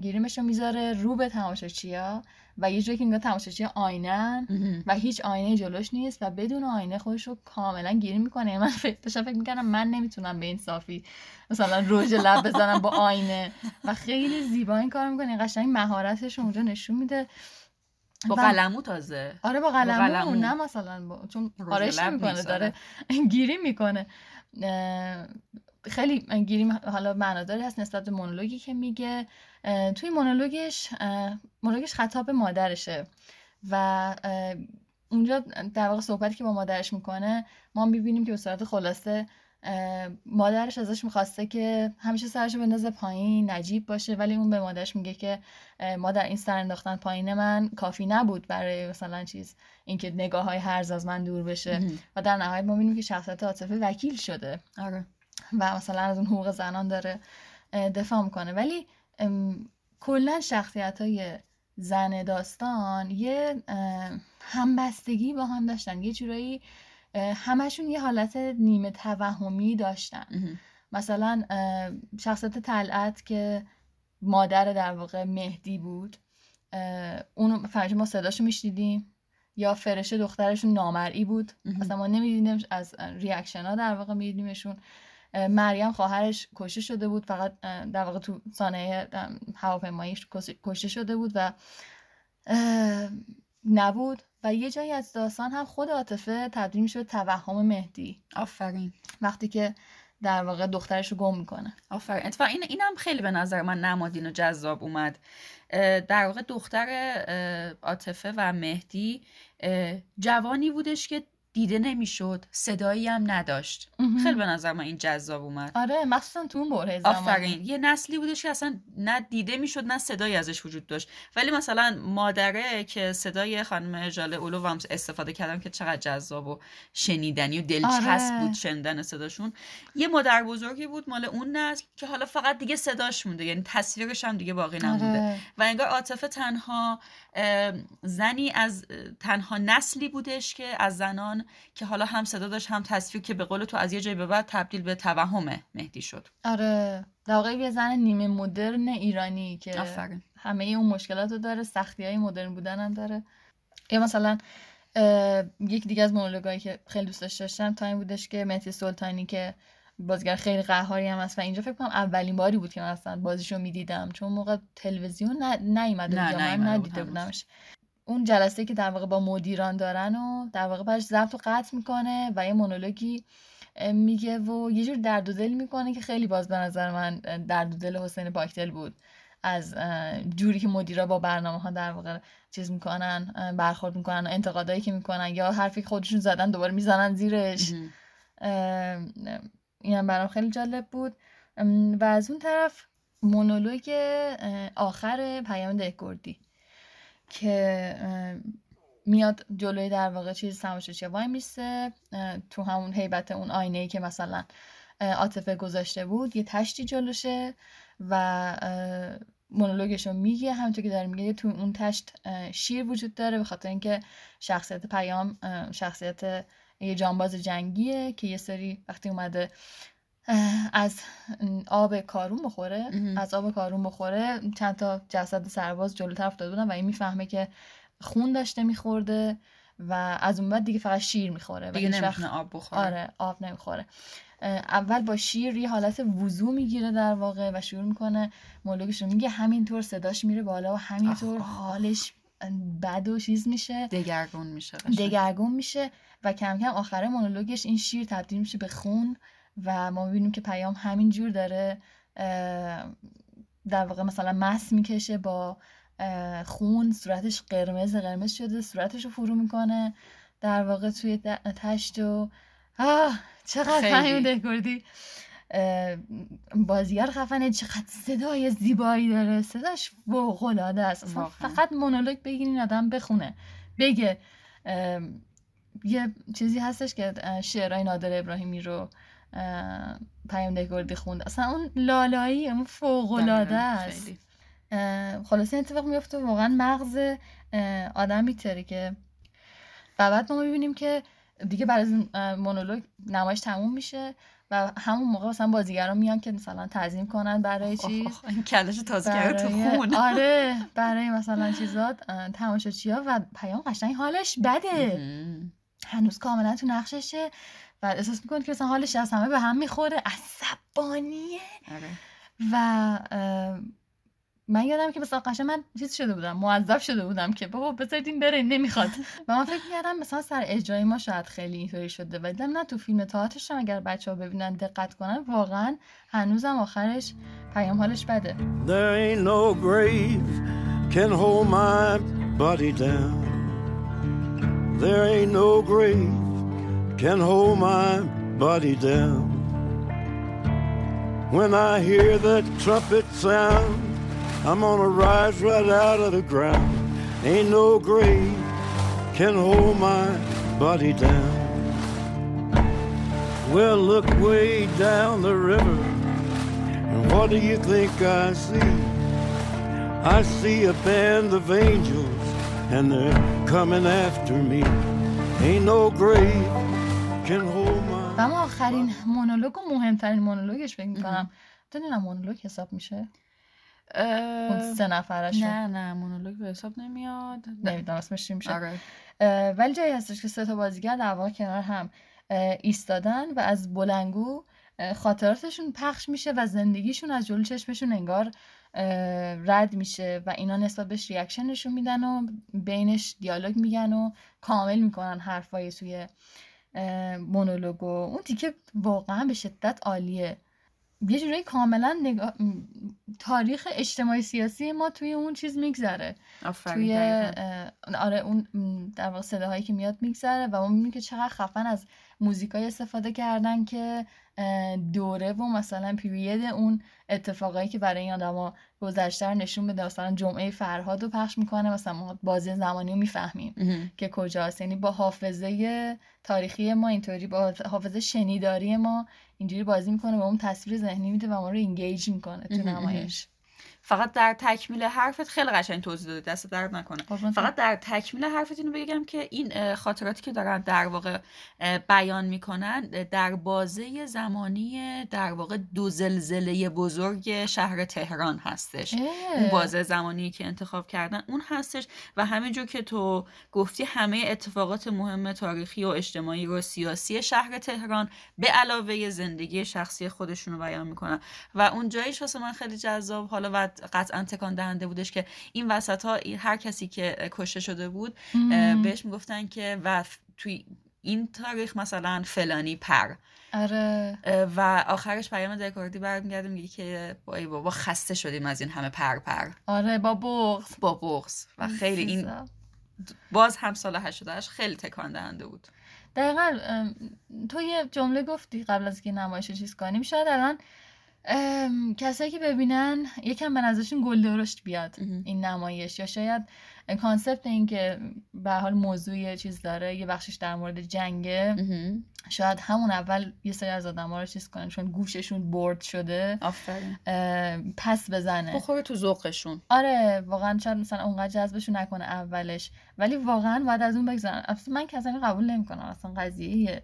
گیریمش رو می‌ذاره رو به تماشاچیا و یه جایی که انگار تماشاچی آینن و هیچ آینه جلوش نیست و بدون آینه خودش رو کاملا گیری می‌کنه. من فکر فکر می‌کنم من نمی‌تونم به این صافی مثلا روژ لب بزنم با آینه. و خیلی زیبا این کار می‌کنه. قشنگ مهارتش اونجا نشون میده. با قلمو تازه. آره با قلمو, نه مثلا با... چون آرش می‌کنه داره آره. گیری می‌کنه. خیلی گیری حالا معناداری هست نسبت به مونولوگی که میگه. توی مونولوگش مونولوگش خطاب مادرشه و اونجا در واقع صحبتی که با مادرش می‌کنه ما می‌بینیم که به صورت خلاصه مادرش ازش می‌خواسته که همیشه سرشو بندازه پایین نجیب باشه ولی اون به مادرش میگه که مادر این سر انداختن پایین من کافی نبود برای مثلا چیز اینکه نگاه های هرز از من دور بشه. و در نهایت ما می‌بینیم که شخصیت عاطفه وکیل شده. آره. و مثلا از اون حقوق زنان داره دفاع می‌کنه. ولی کلا شخصیت های زن داستان یه همبستگی با هم داشتن. یه جورایی همشون یه حالت نیمه توهمی داشتن. مثلا شخصیت طلعت که مادر در واقع مهدی بود. اون فرج ما صداشو میشنیدیم. یا فرشه دخترشون نامرئی بود. اصلا ما نمی‌دیدیم از ریاکشن ها در واقع میدیدیمشون. مریم خواهرش کشته شده بود فقط در واقع تو سانحه هواپیمایی کشته شده بود و نبود. و یه جایی از داستان هم خود عاطفه تبدیل به توهم مهدی. آفرین. وقتی که در واقع دخترش رو گم می‌کنه. آفرین. اتفاقا این اینم خیلی به نظر من نمادین و جذاب اومد. در واقع دختر عاطفه و مهدی جوانی بودش که دیده نمی‌شد صدایی هم نداشت. خیلی به نظر من این جذاب اومد. آره مخصوصا تو اون بره زمان. آفرین. یه نسلی بودش که اصلا نه دیده می‌شد نه صدایی ازش وجود داشت. ولی مثلا مادره که صدای خانم اجاله اولو هم استفاده کردم که چقدر جذاب و شنیدنی و دلچسب آره. بود شنیدن صداشون. یه مادر بزرگی بود مال اون نسل که حالا فقط دیگه صداش مونده یعنی تصویرش هم دیگه باقی نمونده. آره. و انگار عاطفه تنها زنی از تنها نسلی بودش که از زنان که حالا هم صدا داشت هم تصویر که به قول تو از یه جای به بعد تبدیل به توهم مهدی شد. آره. در واقع یه زن نیمه مدرن ایرانی که آفرین. همه اون مشکلات رو داره سختی های مدرن بودن هم داره. یا مثلا یک دیگه از مونولوگایی که خیلی دوست داشتم تا این بودش که مهدی سلطانی که بازیگر خیلی قهاری هم هست. و اینجا فکر کنم اولین باری بود که من اصلا بازیشو می‌دیدم. چون موقع تلویزیون نیومده نه, نه من ندیده بودمش. اون جلسه که در واقع با مدیران دارن و در واقع برش ضبط و قطع می‌کنه و یه مونولوگی میگه و یه جور درد و دل می‌کنه که خیلی باز به نظر من درد و دل حسین پاکتل بود. از جوری که مدیرا با برنامه ها در واقع چیز می‌کنن برخورد می‌کنن انتقادایی که می‌کنن یا حرفی که خودشون زدن دوباره می‌زنن زیرش. اینم برام خیلی جالب بود. و از اون طرف مونولوگ آخر پیام دهگردی که میاد جلوی در واقع چیز تماشاچی وای میسته تو همون حیبت اون آینه ای که مثلا عاطفه گذاشته بود یه تشتی جلوشه و مونولوگش رو میگه. همونطور که داره میگه تو اون تشت شیر وجود داره به خاطر اینکه شخصیت پیام شخصیت یه جانباز جنگیه که یه سری وقتی اومده از آب کارون بخوره از آب کارون بخوره. چند تا جسد سرباز جلوتر افتاده بودن و این می‌فهمه که خون داشته میخورده و از اون بعد دیگه فقط شیر می‌خوره دیگه نمی‌تونه آب بخوره. آره آب نمی‌خوره. اول با شیر یه حالت وضو می‌گیره در واقع و شروع می‌کنه مولوگش رو میگه همینطور صداش میره بالا و همینطور حالش بد و چیز میشه. دگرگون میشه دگرگون میشه و کم کم آخره مونولوگش این شیر تبدیل میشه به خون. و ما می‌بینیم که پیام همین جور داره در واقع مثلا مس می‌کشه با خون صورتش قرمز قرمز شده صورتش رو فرو می‌کنه در واقع توی تشت و آه چقدر فهمیده کردی؟ بازیگر خفنه چقدر صدای زیبایی داره صداش العاده است. فقط مونولوگ بگیرین آدم بخونه. بگه یه چیزی هستش که شعرهای نادر ابراهیمی رو پیام گردی خوند اصلا اون لالایی اون فوق العاده است. خلاصه اتفاق میفته واقعا مغز آدم میتره که. و بعد ما می‌بینیم که دیگه بعد از این مونولوگ نمایش تموم میشه و همون موقع مثلا بازیگران میان که مثلا تعظیم کنن برای چیز این کلش تازه کرده تو برای خون آره برای مثلا چیزات تماشاچی ها و پیام قشنگ حالش بده. هنوز کاملا تو نقششه. و احساس می‌کنه که مثلا حالش از همه به هم می‌خوره عصبانیه آره. و من یادم که مثلا قشنگ من چیز شده بودم موظف شده بودم که بابا بذارید این بره نمی‌خواد و من فکر می‌کردم مثلا سر اجرای ما شاید خیلی اینطوری شده ولی دیدم نه تو فیلم تئاترش هم اگر بچه ها ببینن دقت کنن واقعا هنوزم آخرش پیام حالش بده There ain't no grave can hold my body down. There ain't no grave can hold my body down. When I hear that trumpet sound, I'm gonna rise right out of the ground. Ain't no grave can hold my body down. Well, look way down the river. And what do you think I see? I see a band of angels, and they're coming after me. Ain't no grave. و اما آخرین مونولوگ و مهمترین مونولوگش فکر می‌کنم. نمی‌دونم مونولوگ حساب میشه؟ اون سه نفرش نه نه مونولوگ به حساب نمیاد. نمی‌دونم اسمش چی میشه؟ آره. ولی جایی هستش که سه تا بازیگر در واقع کنار هم ایستادن و از بلنگو خاطراتشون پخش میشه و زندگیشون از جلو چشمشون انگار رد میشه و اینا نسبت بهش ریاکشن نشون میدن و بینش دیالوگ میگن و کامل می‌کنن حرفای توی مونولوگو. اون تیکه واقعا به شدت عالیه. یه جورایی کاملا نگاه... م، تاریخ اجتماعی سیاسی ما توی اون چیز میگذره. توی آره اون در واقع صداهایی که میاد میگذره و ما می‌بینیم که چقدر خفن از موزیکای استفاده کردن که دوره و مثلا پیریود اون اتفاقایی که برای این آدما گذشته رو نشون بده مثلا جمعه فرهاد رو پخش می‌کنه مثلا ما بازی زمانی رو می‌فهمیم. که کجاست یعنی با حافظه تاریخی ما اینطوری با حافظه شنیداری ما اینجوری بازی می‌کنه و اون تصویر ذهنی میده و ما رو اینگیج می‌کنه تو. نمایش فقط در تکمیل حرفت خیلی قشنگ توضیح دادی دست درد نکنه. قربونت فقط در تکمیل حرفت اینو بگم که این خاطراتی که دارن در واقع بیان می‌کنن در بازه زمانی در واقع دو زلزله بزرگ شهر تهران هستش. اون اه. بازه زمانی که انتخاب کردن اون هستش و همینجور که تو گفتی همه اتفاقات مهم تاریخی و اجتماعی و سیاسی شهر تهران به علاوه زندگی شخصی خودشون رو بیان می‌کنن. و اون جایش واسه من خیلی جذاب. حالا و قطعا تکان دهنده بودش که این وسط ها هر کسی که کشته شده بود. بهش می‌گفتن که و توی این تاریخ مثلا فلانی پر. آره. و آخرش پیام دکوردی برمیگرده میگه که وای بابا خسته شدیم از این همه پر پر. آره با بغض. با بغض. و خیلی این. باز هم سال 88 خیلی تکان دهنده بود. دقیقا تو یه جمله گفتی قبل از که نمایش چیز کنیم شاید الان کسایی که ببینن یکم به نظرشون گل درشت بیاد. این نمایش. یا شاید کانسپت این که به هر حال موضوع یه چیز داره یه بخشش در مورد جنگه. شاید همون اول یه سری از آدم ها رو چیز کنن چون گوششون برد شده. آفرین. پس بزنه. بخوره تو ذوقشون. آره واقعا شاید مثلا اونقدر جذبشون نکنه اولش. ولی واقعا باید از اون بگذارن. اصلا من که اصلا قبول نمی‌کنم. اصلا قضیه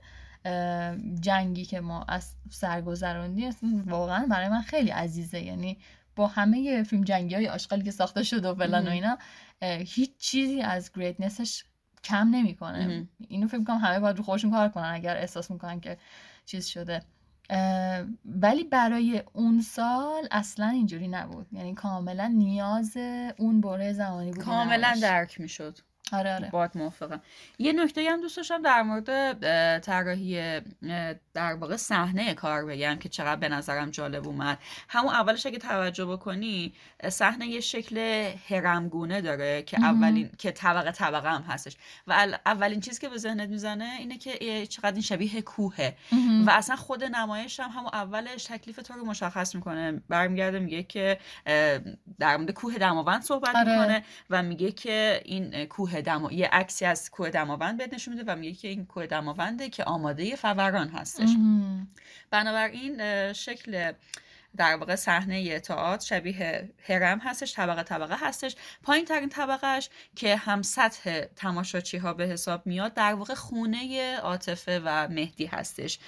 جنگی که ما از سر گذروندیم اصلا واقعا برای من خیلی عزیزه یعنی با همه فیلم جنگی های آشغالی که ساخته شده و فلان و. اینا هیچ چیزی از گریتنسش کم نمی‌کنه. اینو فکر می‌کنم همه باید رو خودشون کار کنن اگر احساس می‌کنن که چیز شده ولی برای اون سال اصلا اینجوری نبود یعنی کاملا نیاز اون بره زمانی بود کاملا. درک می‌شد آره آره باد موافقم یه نکته هم دوست داشتم در مورد طراحی در واقع صحنه کار بگم که چقدر به نظرم جالب اومد همون اولش اگه توجه بکنی صحنه یه شکل هرمگونه داره که. اولین که طبقه طبقه هم هستش و اولین چیزی که به ذهنت می‌زنه اینه که چقدر این شبیه کوهه مهم. و اصلا خود نمایش هم همون اولش تکلیف تو رو مشخص می‌کنه برمیگرده میگه که در مورد کوه دماوند صحبت آره. می‌کنه و میگه که این اه، کوه دما یه عکسی از کوه دماوند بهت نشون میده و میگه که این کوه دماونده که آماده فوران هستش. بنابراین شکل در واقع صحنه تئاتر شبیه هرم هستش طبقه طبقه هستش پایین ترین طبقهش که هم سطح تماشاچی ها به حساب میاد در واقع خونه عاطفه و مهدی هستش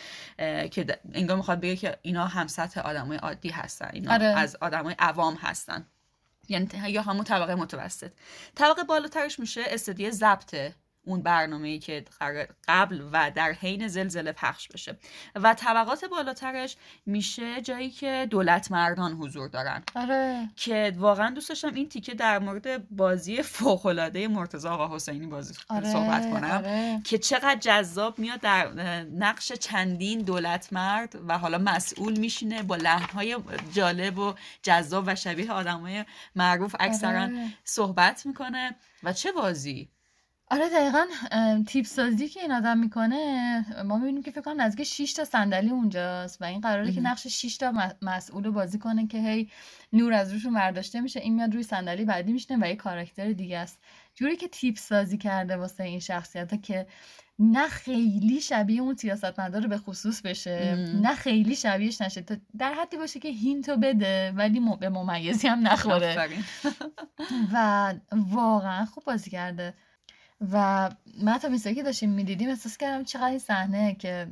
که انگار می‌خواد بگه که اینا هم سطح آدمای عادی هستن اینا آره. از آدمای عوام هستن یعنی یا همون طبقه متوسط. طبقه بالاترش میشه استدیو ضبط. اون برنامه ای که قبل و در حین زلزله پخش بشه و طبقات بالاترش میشه جایی که دولت مردان حضور دارن آره که واقعا دوست داشتم این تیکه در مورد بازی فوق العاده مرتضی آقا حسینی بازی آره. صحبت کنم آره. که چقدر جذاب میاد در نقش چندین دولت مرد و حالا مسئول میشینه با لحنهای جالب و جذاب و شبیه آدمای معروف اکثرا آره. صحبت می‌کنه و چه بازی آره دقیقا تیپ سازی که این آدم می‌کنه ما می‌بینیم که فکر کنم نزدیک 6 تا صندلی اونجاست و این قراره که نقش 6 تا مسئول رو بازی کنه که هی نور از روشون برداشته میشه این میاد روی صندلی بعدی میشنه و یه کاراکتر دیگه است. جوری که تیپ سازی کرده واسه این شخصیت ها که نه خیلی شبیه اون سیاستمدار به خصوص بشه نه خیلی شبیهش نشه. تا در حدی باشه که هینتو بده ولی به ممیزی هم نخوره. و واقعا خوب بازی کرده. و من تا میسایی که داشتیم می‌دیدیم احساس کردم چقدر این صحنه که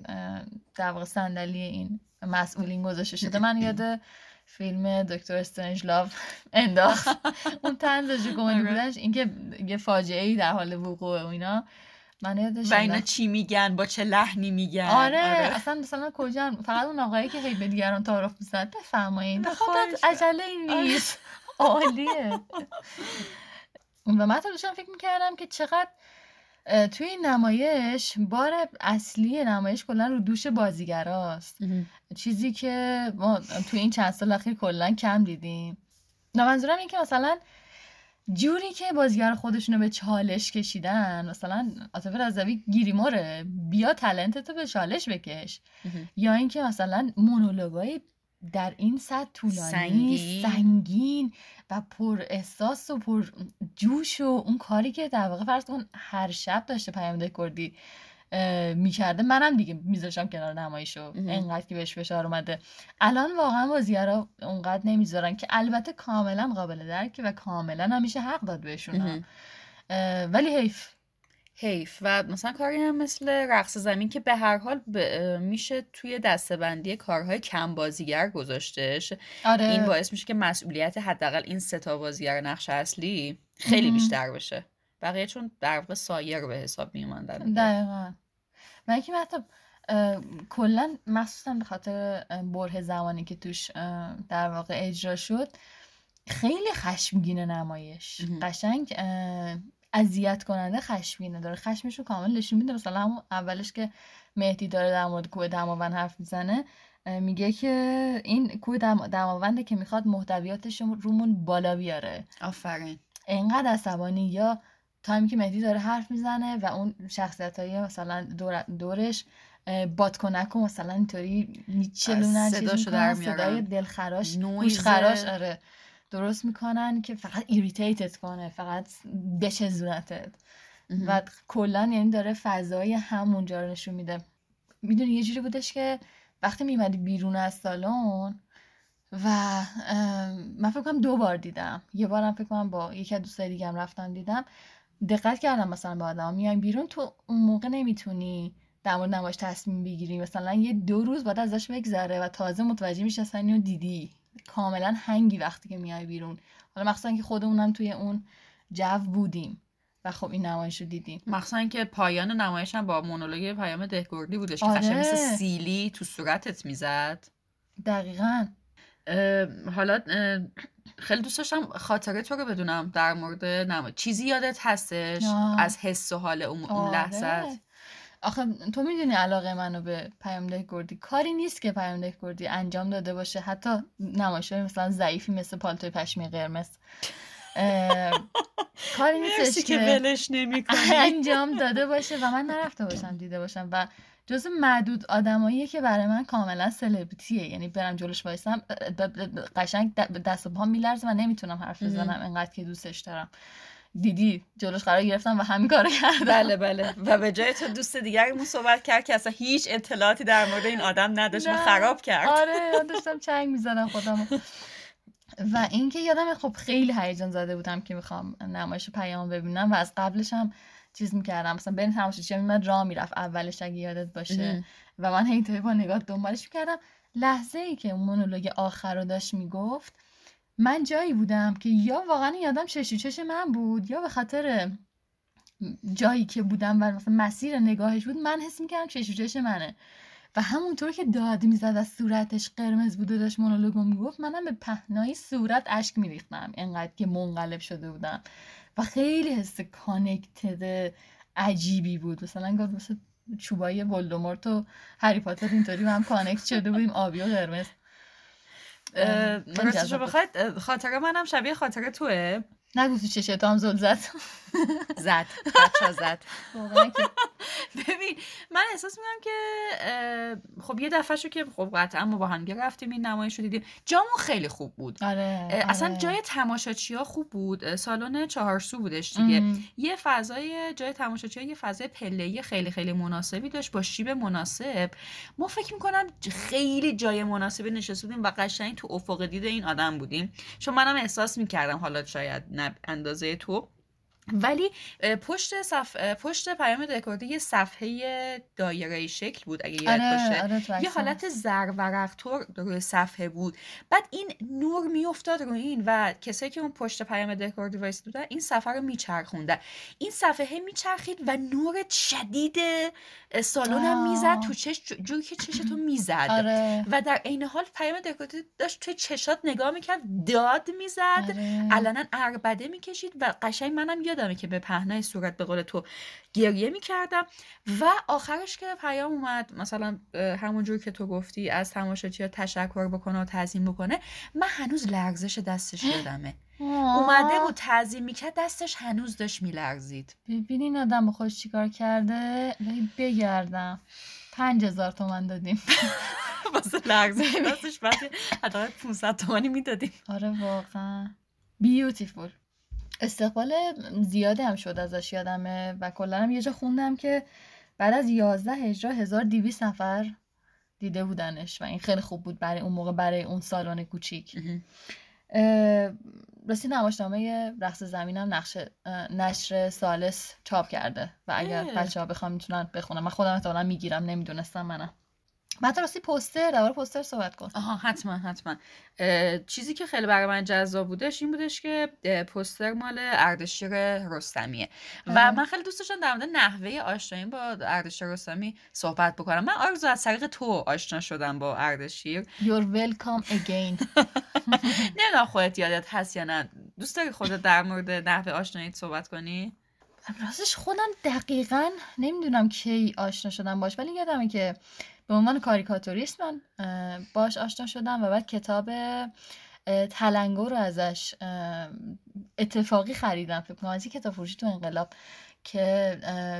در واقع صندلی این مسئولین گذاشته شده من یاد فیلم دکتر استرنج لاف انداخت. اون تنزش کمدی بودنش اینکه یه فاجعه ای در حال وقوع و اینا. من یادش و اینا چی میگن؟ با چه لحنی میگن؟ آره, آره. اصلا مثلا کجا؟ فقط اون آقایی که هی به دیگران تعارف می‌زد بفرمایید خودت عجله نیست. عالیه. و من داشتم فکر می‌کردم که چقدر توی این نمایش بار اصلی نمایش کلا رو دوش بازیگراست. چیزی که ما توی این چند سال اخیر کلا کم دیدیم. نه منظورم این که مثلا جوری که بازیگر خودشونو به چالش کشیدن مثلا عاطفه رضوی گیریموره بیا تلنت تو به چالش بکش. یا اینکه مثلا مونولوگای در این سطح طولانی سنگین. سنگین. و پر احساس و پر جوش و اون کاری که در واقع فرض کن هر شب داشته پیامده کردی می‌کرده منم دیگه میذاشم کنار نمایشو. انقدر که بهش فشار اومده. الان واقعا بازیگرا اونقدر نمی‌ذارن که البته کاملا قابل درکه و کاملا همیشه حق داد بهشون. ولی حیف. حیف. و مثلا کاری هم مثل رقص زمین که به هر حال میشه توی دستبندی کارهای کم بازیگر گذاشتش آره. این باعث میشه که مسئولیت حداقل این ستا بازیگر نقش اصلی خیلی بیشتر بشه. بقیه چون در واقع سایر به حساب میومدن دقیقا. من اینکه حتی کلا مخصوصا به خاطر بره زمانی که توش در واقع اجرا شد خیلی خشمگین نمایش. قشنگ اذیت کننده خشمگینه. داره خشمش رو کامل نشون میده. مثلا همون اولش که مهدی داره در مورد کوه دماوند حرف می‌زنه میگه که این کوه دماونده که می‌خواد محتویاتش رومون بالا بیاره. آفرین. انقدر عصبانی. یا time ی که مهدی داره حرف می‌زنه و اون شخصیت های مثلا دور دورش بادکنک و مثلا اینطوری میچلونن صداشو در صدای دلخراش خراش آره. درست می‌کنن که فقط irritate ت کنه فقط بچزونتت و کلا یعنی داره فضای همونجا رو نشون میده. می‌دونی یه جوری بودش که وقتی میمدی بیرون از سالن و من فکر کنم دو بار دیدم. یه بارم فکر کنم با یکی از دوستای دیگه هم رفتم دیدم. دقت کردم مثلا با آدم میایم بیرون تو اون موقع نمی‌تونی در مورد نمایش تصمیم بگیری. مثلا یه دو روز بعد ازش بگذره و تازه متوجه میشه اصلا اینو دیدی. کاملا هنگی وقتی که میای بیرون حالا مخصوصا که خودمونم توی اون جو بودیم و خب این نمایش رو دیدیم مخصوصا که پایان نمایش هم با مونولوگ پیام دهگردی بودش که آره. مثل سیلی تو صورتت می‌زد دقیقا حالا خیلی دوست داشتم خاطره تو رو بدونم در مورد نمایش چیزی یادت هستش آه. از حس و حال اون, اون آره. لحظت آخه تو می‌دونی علاقه منو به پیامده کردی. کاری نیست که پیامده کردی انجام داده باشه. حتی نمایش مثلا ضعیفی مثل پالتوی پشمی قرمز. کاری نیستش که ولش نمی‌کنی انجام داده باشه و من نرفته باشم دیده باشم. و جز معدود آدماییه که برای من کاملا سلبریتیه یعنی برم جلوش وایسم قشنگ دست و پا میلرزه و نمی‌تونم حرف بزنم انقدر که دوستش دارم. دیدی جلوش قرار گرفتم و همین کارو کردم. بله بله. و به جای تو دوست دیگرمون صحبت کرد که اصلا هیچ اطلاعاتی در مورد این آدم نداشت و. خراب کرد. آره من داشتم چنگ می‌زدم خودم و اینکه یادم خب خیلی هیجان زده بودم که می‌خوام نمایش پیام ببینم و از قبلش هم چیز می‌کردم. مثلا بین تماشاچی میمد راه می‌رفت اولش اگه یادت باشه. و من هی با نگاه دنبالش می‌کردم. لحظه ای که مونولوگ آخر رو داشت می‌گفت من جایی بودم که یا واقعا این آدم چشی چش من بود یا به خاطر جایی که بودم و مثلا مسیر نگاهش بود من حس می‌کردم چشی چش منه. و همونطور که داد می‌زد از صورتش قرمز بود و داشت مونولوگو می‌گفت منم به پهنای صورت اشک میریختم. انقدر که منقلب شده بودم. و خیلی حس کانکتد عجیبی بود. مثلا گفت مثل چوبای ولدمورت و هری پاتر اینطوری هم کانکت شده بودیم آبی و قرمز. راستشو. بخواید خاطره منم شبیه خاطره توه. نگو تو چشتو هم زل زد. زد بچه زد. واقعا که ببین من احساس می‌کنم که خب یه دفعه شو که خب قطعا ما با هم رفتیم این نمایش رو دیدیم جامون خیلی خوب بود. آره اه، اصلا آره. جای تماشاچی ها خوب بود. سالن چهارسو بودش دیگه. ام. یه فضای جای تماشاچی یه فضای پله‌ای خیلی خیلی مناسبی داشت با شیب مناسب. ما فکر می‌کنم خیلی جای مناسبی نشسته بودیم و قشنگ تو افق دید این آدم بودیم. چون منم احساس می‌کردم حالا شاید نه اندازه تو. ولی پشت صف... پشت پیام دکوردی یه صفحه دایره شکل بود اگه یاد آره باشه. آره یه عکسم حالت زرورقطور روی صفحه بود. بعد این نور میافتاد رو این و کسایی که اون پشت پیام دهکردی وایساده بودن این صفحه رو میچرخوندن. این صفحه میچرخید و نور شدید سالن هم. می‌زد تو چش جو- جوری که چشتو می‌زد آره. و در عین حال پیام دهکردی داشت توی چشات نگاه می‌کرد داد می‌زد. آره. علنا عربده می‌کشید و قشنگ منم یادمه که به پهنای صورت به قول تو گریه می‌کردم. و آخرش که پیام اومد مثلا همونجور که تو گفتی از تماشاچی تشکر بکنه و تعظیم بکنه من هنوز لرزش دستش یادمه. اومده بود تعظیم می‌کرد دستش هنوز داشت میلرزید ببین این آدم با خودش چیکار کرده؟ بگردم. پنج هزار تومن دادیم. واسه لرزش دستش بعد حداقل 500 تومانی می‌دادیم. آره واقعا. بیوتیفول استقبال زیادی هم شد ازش یادمه و کلا هم یه جا خوندم که بعد از 11 اجرا 1200 نفر دیده بودنش و این خیلی خوب بود برای اون موقع برای اون سالن کوچیک. راستی نمایشنامه رقص زمینم نقش اه، نشر سالس چاپ کرده و اگر. بچه ها بخوام می‌تونن بخونم من خودم احتمالا می‌گیرم نمی‌دونستم منم بعد راستی پوستر درباره پوستر صحبت کن. آها حتما حتما. اه، چیزی که خیلی برای من جذاب بودش این بودش که پوستر مال اردشیر رستمیه. و. من خیلی دوست داشتم در مورد نحوه آشنایی با اردشیر رستمی صحبت بکنم. من آرزو از طریق تو آشنا شدم با اردشیر. You're welcome again. نمی‌دونم خودت یادت هست یا نه. دوست داری خودت در مورد نحوه آشناییت صحبت کنی؟ راستش خودم دقیقا نمی‌دونم کی آشنا شدم باش ولی یادمه که به عنوان کاریکاتوریست من باش آشنا شدم و بعد کتاب تلنگو رو ازش اتفاقی خریدم. فکر کنم از یک کتاب فروشی تو انقلاب که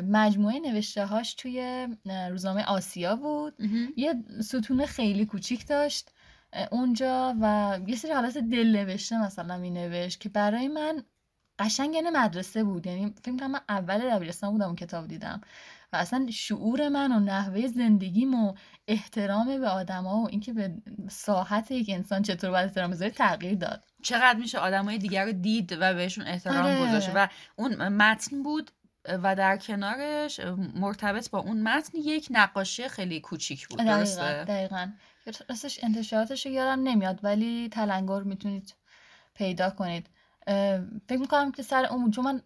مجموعه نوشته هاش توی روزنامه آسیا بود. یه ستون خیلی کوچیک داشت اونجا و یه سری حالت دل نوشته مثلا می نوشت که برای من قشنگ یعنی مدرسه بود. یعنی فکر کنم من اول دبیرستان بودم اون کتاب دیدم. و اصلا شعور من و نحوه زندگیم و احترام به آدما و اینکه به ساحت یک انسان چطور باید احترام بذاری تغییر داد. چقدر میشه آدمای دیگر رو دید و بهشون احترام آره. گذاشت و اون متن بود و در کنارش مرتبط با اون متن یک نقاشی خیلی کوچیک بود. دقیقا درسته؟ دقیقا. راستش انتشاراتش رو یادم نمیاد ولی تلنگر می‌تونید پیدا کنید. فکر می‌کنم که سر اون چون من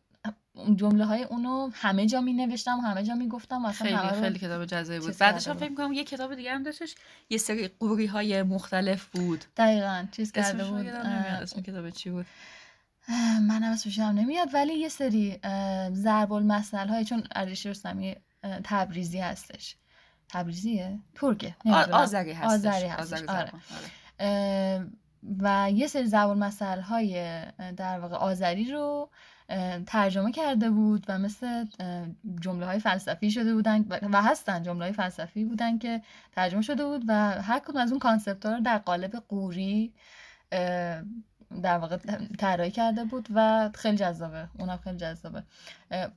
جمله های اونو همه جا می نوشتم همه جا می گفتم و اصلا همه خیلی خیلی کتاب جذابی بود. بعدش هم. فکر می‌کنم یه کتاب دیگه هم داشتش یه سری قوری های مختلف بود. دقیقا چیز کرده بود. اسم کتاب چی بود؟ اه، منم اسمش یادم نمیاد ولی یه سری ضرب المثل های چون اردشیر رستمی تبریزی هستش. تبریزیه؟ ترکه آذری هستش. آذری هستش آره. آره. و یه سری ضرب المثل های در واقع آذری رو ترجمه کرده بود و مثل جمله های فلسفی شده بودن و- هستن جمله های فلسفی بودن که ترجمه شده بود و هر کدوم از اون کانسپت ها رو در قالب قوری در واقع طراحی کرده بود و خیلی جذابه. اونم خیلی جذابه.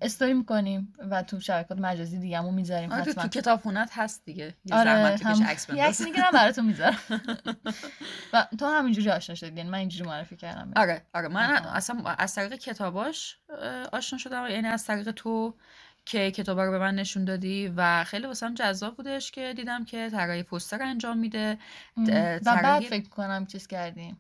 استوری می‌کنیم و تو شبکات مجازی دیگه‌مون می‌ذاریم آره تو, حتما. تو کتابخونت هست دیگه. یه آره هم عکس بنداز. می‌گیرم براتون می‌ذارم. و تو همینجوری آشنا شدی یعنی من اینجوری معرفی کردم. آره آره. من. اصلا از طریق کتاباش آشنا شدم. یعنی از طریق تو که کتابا رو به من نشون دادی و خیلی واسم جذاب بودش که دیدم که طراحی پوستر انجام میده. و بعد فکر کنم چیز کردیم.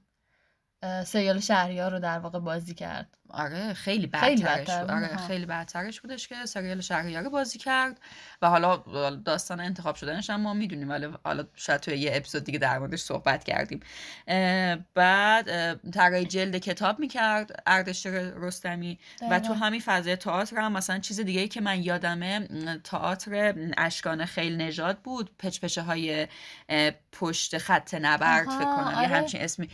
سریال شهریار رو در واقع بازی کرد. آره خیلی خیلی بدترش بدتر. بود، آره ها. خیلی بدترش بودش که سریال شهریار بازی کرد و حالا داستان انتخاب شدنش هم ما می‌دونیم ولی حالا شاید توی یه اپیزود دیگه در موردش صحبت کردیم اه، بعد طراحی جلد کتاب می‌کرد اردشیر رستمی و تو. همین فضای تئاتر هم مثلا چیز دیگه ای که من یادمه تئاتر اشکان خیل نژاد بود پچپچه های پشت خط نبرد فکر کنم یه آره. همچین اسمی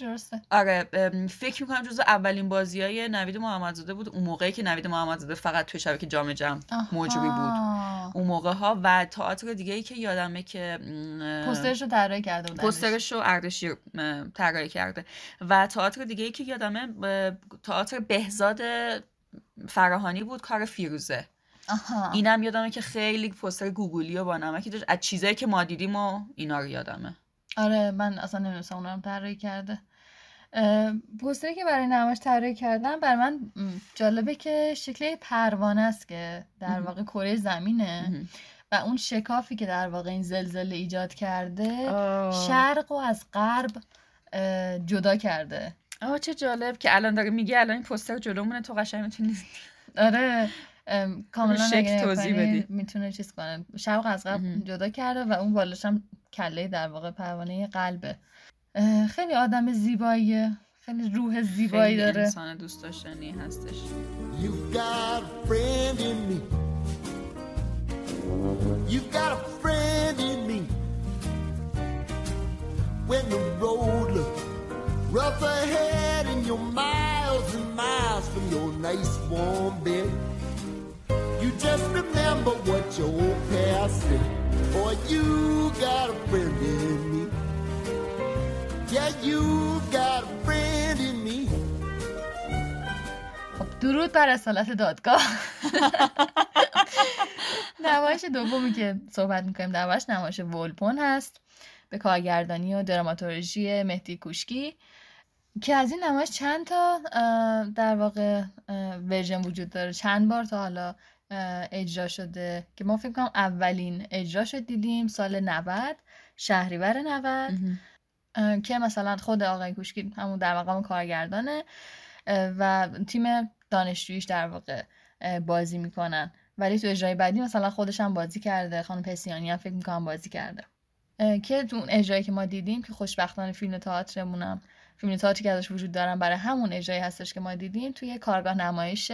درسته آره فکر می‌کنم جزو اولین بازی های نوید محمدزاده بود. اون موقعی که نوید محمدزاده فقط توی شبکه جام جم مجری بود. اون موقع ها و تئاتر دیگه ای که یادمه که پوسترش رو طراحی کرده بود پوسترش رو اردشیر طراحی کرده. و تئاتر دیگه ای که یادمه تئاتر بهزاد فراهانی بود کار فیروزه. آها. اینم یادمه که خیلی پوستر گوگلی و با نمکی داشت. از چیزایی که ما دیدیم و اینا رو یادمه. آره من اصلا نمی‌دونستم اونم طراحی کرده. پوستری که برای نمایش طراحی کردم برای من جالبه که شکل پروانه است که در. واقع کره زمینه. و اون شکافی که در واقع این زلزله ایجاد کرده آه. شرق و از غرب جدا کرده آه چه جالب که الان داره میگه الان این پوستر جلومونه تو قشنگ می‌تونی آره ام، کاملا شکل توضیح بدی. می‌تونه چیز کنه شرق از غرب. جدا کرده و اون بالاش هم کله در واقع پروانه قلبه خیلی آدم زیباییه خیلی روح زیبایی خیلی داره انسان دوست داشتنی هستش You've got a friend in me. You've got a friend in me. When the road looks rough ahead and you're miles and miles from your nice warm bed, you just remember what your old past said. Boy, you got a friend in me. درود بر اصالت دادگاه. نمایش دومی که صحبت می‌کنیم دربارش نمایش ولپون هست به کارگردانی و دراماتورژی مهدی کوشکی که از این نمایش چند تا در واقع ورژن وجود داره. چند بار تا حالا اجرا شده که ما فکر کنم اولین اجراش رو دیدیم سال 90 شهریور 90 اه، که مثلا خود آقای کوشکی همون در مقام کارگردانه و تیم دانشجوییش در واقع بازی می‌کنن. ولی تو اجرای بعدی مثلا خودش هم بازی کرده خانم پسیانی هم فکر می‌کنم بازی کرده. که تو اون اجرایی که ما دیدیم که خوشبختانه فیلم تئاترمونم فیلم تئاتری که ازش وجود دارن برای همون اجرایی هستش که ما دیدیم توی کارگاه نمایش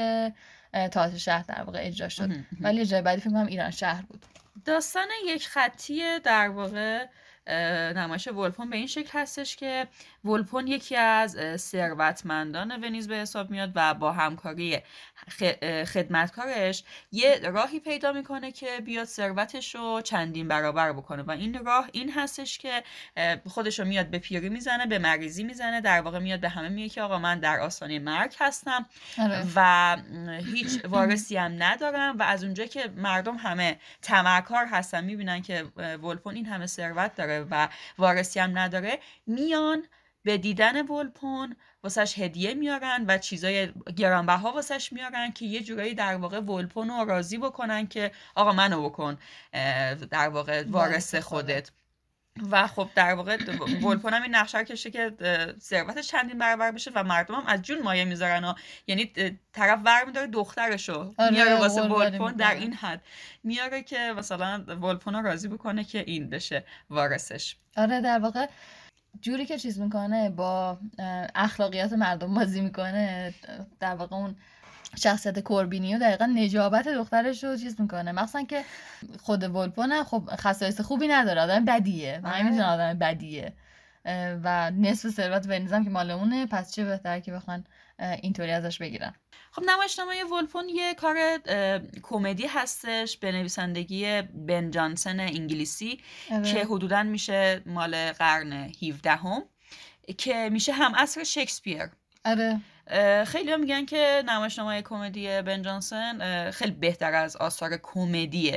تئاتر شهر در واقع اجرا شد. ولی اجرای بعدی فکر کنم ایران شهر بود. داستان یک خطی در واقع. اه، نمایش ولپون به این شکل هستش که ولپون یکی از ثروتمندان ونیز به حساب میاد و با همکاری خدمتکارش یه راهی پیدا می‌کنه که بیاد ثروتش رو چندین برابر بکنه و این راه این هستش که خودش رو میاد به پیری می‌زنه به مریضی می‌زنه در واقع میاد به همه میگه که آقا من در آستانه مرگ هستم آره. و هیچ وارثی هم ندارم و از اونجا که مردم همه تمرکار هستن می‌بینن که ولپون این همه ثروت داره و وارثی هم نداره میان به دیدن ولپون واسش هدیه میارن و چیزای گرانبها واسش میارن که یه جورایی در واقع ولپون رو راضی بکنن که آقا منو بکن در واقع وارث خودت. و خب در واقع ولپون هم این نقشه رو کشه که اه، ثروتش چندین برابر بشه و مردم هم از جون مایه می‌ذارن و یعنی طرف ور میداره دخترشو آره، میاره واسه ولپون در. این حد میاره که مثلا ولپون رو راضی بکنه که این بشه وارثش آره در واقع جوری که چیز می‌کنه با اخلاقیات مردم بازی می‌کنه در واقع اون شخصیت کوربینی و دقیقا نجابت دخترش رو چیز می‌کنه. مخصوصا که خود ولپون هم خب خصایص خوبی نداره آدم بدیه. من آره. می‌دونم آدم بدیه. و نصف ثروت ونیزم که مال اونه پس چه بهتر که بخوان اینطوری ازش بگیرن خب نمایشنامه ولپون یه کار کمدی هستش به نویسندگی بن جانسن انگلیسی آره. که حدودا میشه مال قرن 17 هم که میشه هم اصر شکسپیر. آره. خیلی میگن که نمایشنامه کمدی بن جانسن خیلی بهتر از آثار کمدی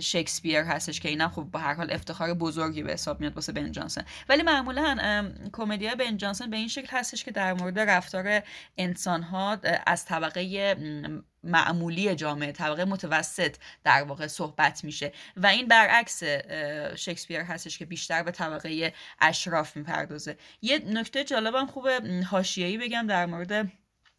شکسپیر هستش که اینم خب به هر حال افتخار بزرگی به حساب میاد واسه بن جانسن ولی معمولا کمدی بن جانسن به این شکل هستش که در مورد رفتار انسان ها از طبقه معمولی جامعه طبقه متوسط در واقع صحبت میشه. و این برعکس شکسپیر هستش که بیشتر به طبقه اشراف می‌پردازه. یه نکته جالبم خوبه حاشیه‌ای بگم در مورد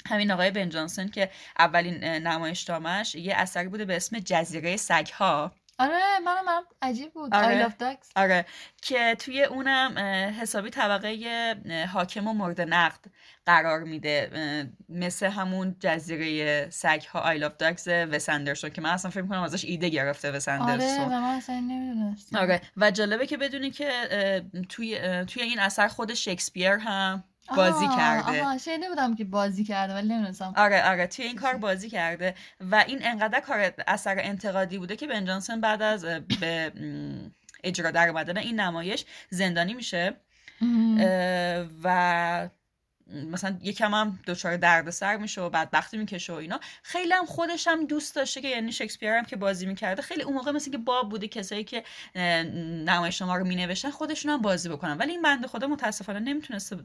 همین آقای بن جانسن که اولین نمایشنامه‌اش یه اثری بوده به اسم جزیره سگها. آره منم من عجیب بود. آره. I love آره. که توی اونم حسابی طبقه حاکم و مورد نقد قرار میده. مثل همون جزیره سگ ها آی لاف داگز وسندرسون که من اصلا فکر کنم ازش ایده گرفته وسندرسون آره و من اصلا نمی‌دونستم. آره. و جالبه که بدونی که توی توی این اثر خود شکسپیر هم بازی آها، کرده. آها شنیده بودم که بازی کرده ولی نمی‌دونستم. آره آره توی این کار بازی کرده و این انقدر کار اثر انتقادی بوده که بن جانسن بعد از به اجرا در این نمایش زندانی میشه. و مثلا یکم هم دچار دردسر میشه و بدبختی می‌کشه و اینا. خیلی هم خودش هم دوست داشته که یعنی شکسپیر هم که بازی می‌کرده خیلی اون موقع مثل که باب بوده کسایی که نمایشنامه رو مینوشتن خودشون هم بازی بکنن. ولی این بنده خدا متاسفانه نمی‌تونسته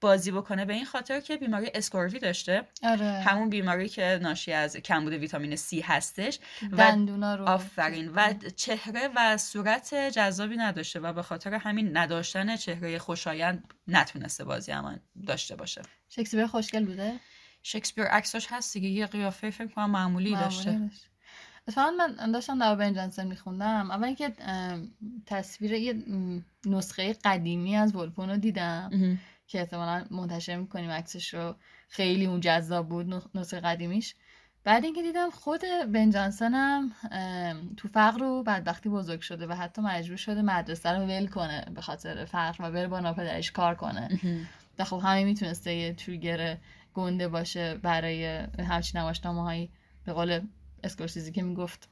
بازی بکنه به این خاطر که بیماری اسکوروی داشته. آره. همون بیماری که ناشی از کمبود ویتامین C هستش. و رو. آفرین. و چهره و صورت جذابی نداشته و به خاطر همین نداشتن چهره خوشایند نتونسته بازی هم داشته باشه. شکسپیر خوشگل بوده؟ شکسپیر عکساش هست دیگه یه قیافه فکر کنم معمولی داشته. اتفاقا من داشتم در بن جانسن میخوندم. اول اینکه تصویر یه نسخه قدیمی از ولپون رو دیدم که احتمالا منتشر می‌کنیم. عکسش رو خیلی اون جذاب بود نسخه قدیمیش. بعد اینکه دیدم خود بن جانسن هم تو فقر و بدبختی بزرگ شده و حتی مجبور شده مدرسه رو ول کنه به خاطر فقر و بره با ناپدرش کار کنه. و خب همین می‌تونسته یه تریگر گنده باشه برای همچین نمایشنامه هایی به قول اسکورسیزی که می‌گفت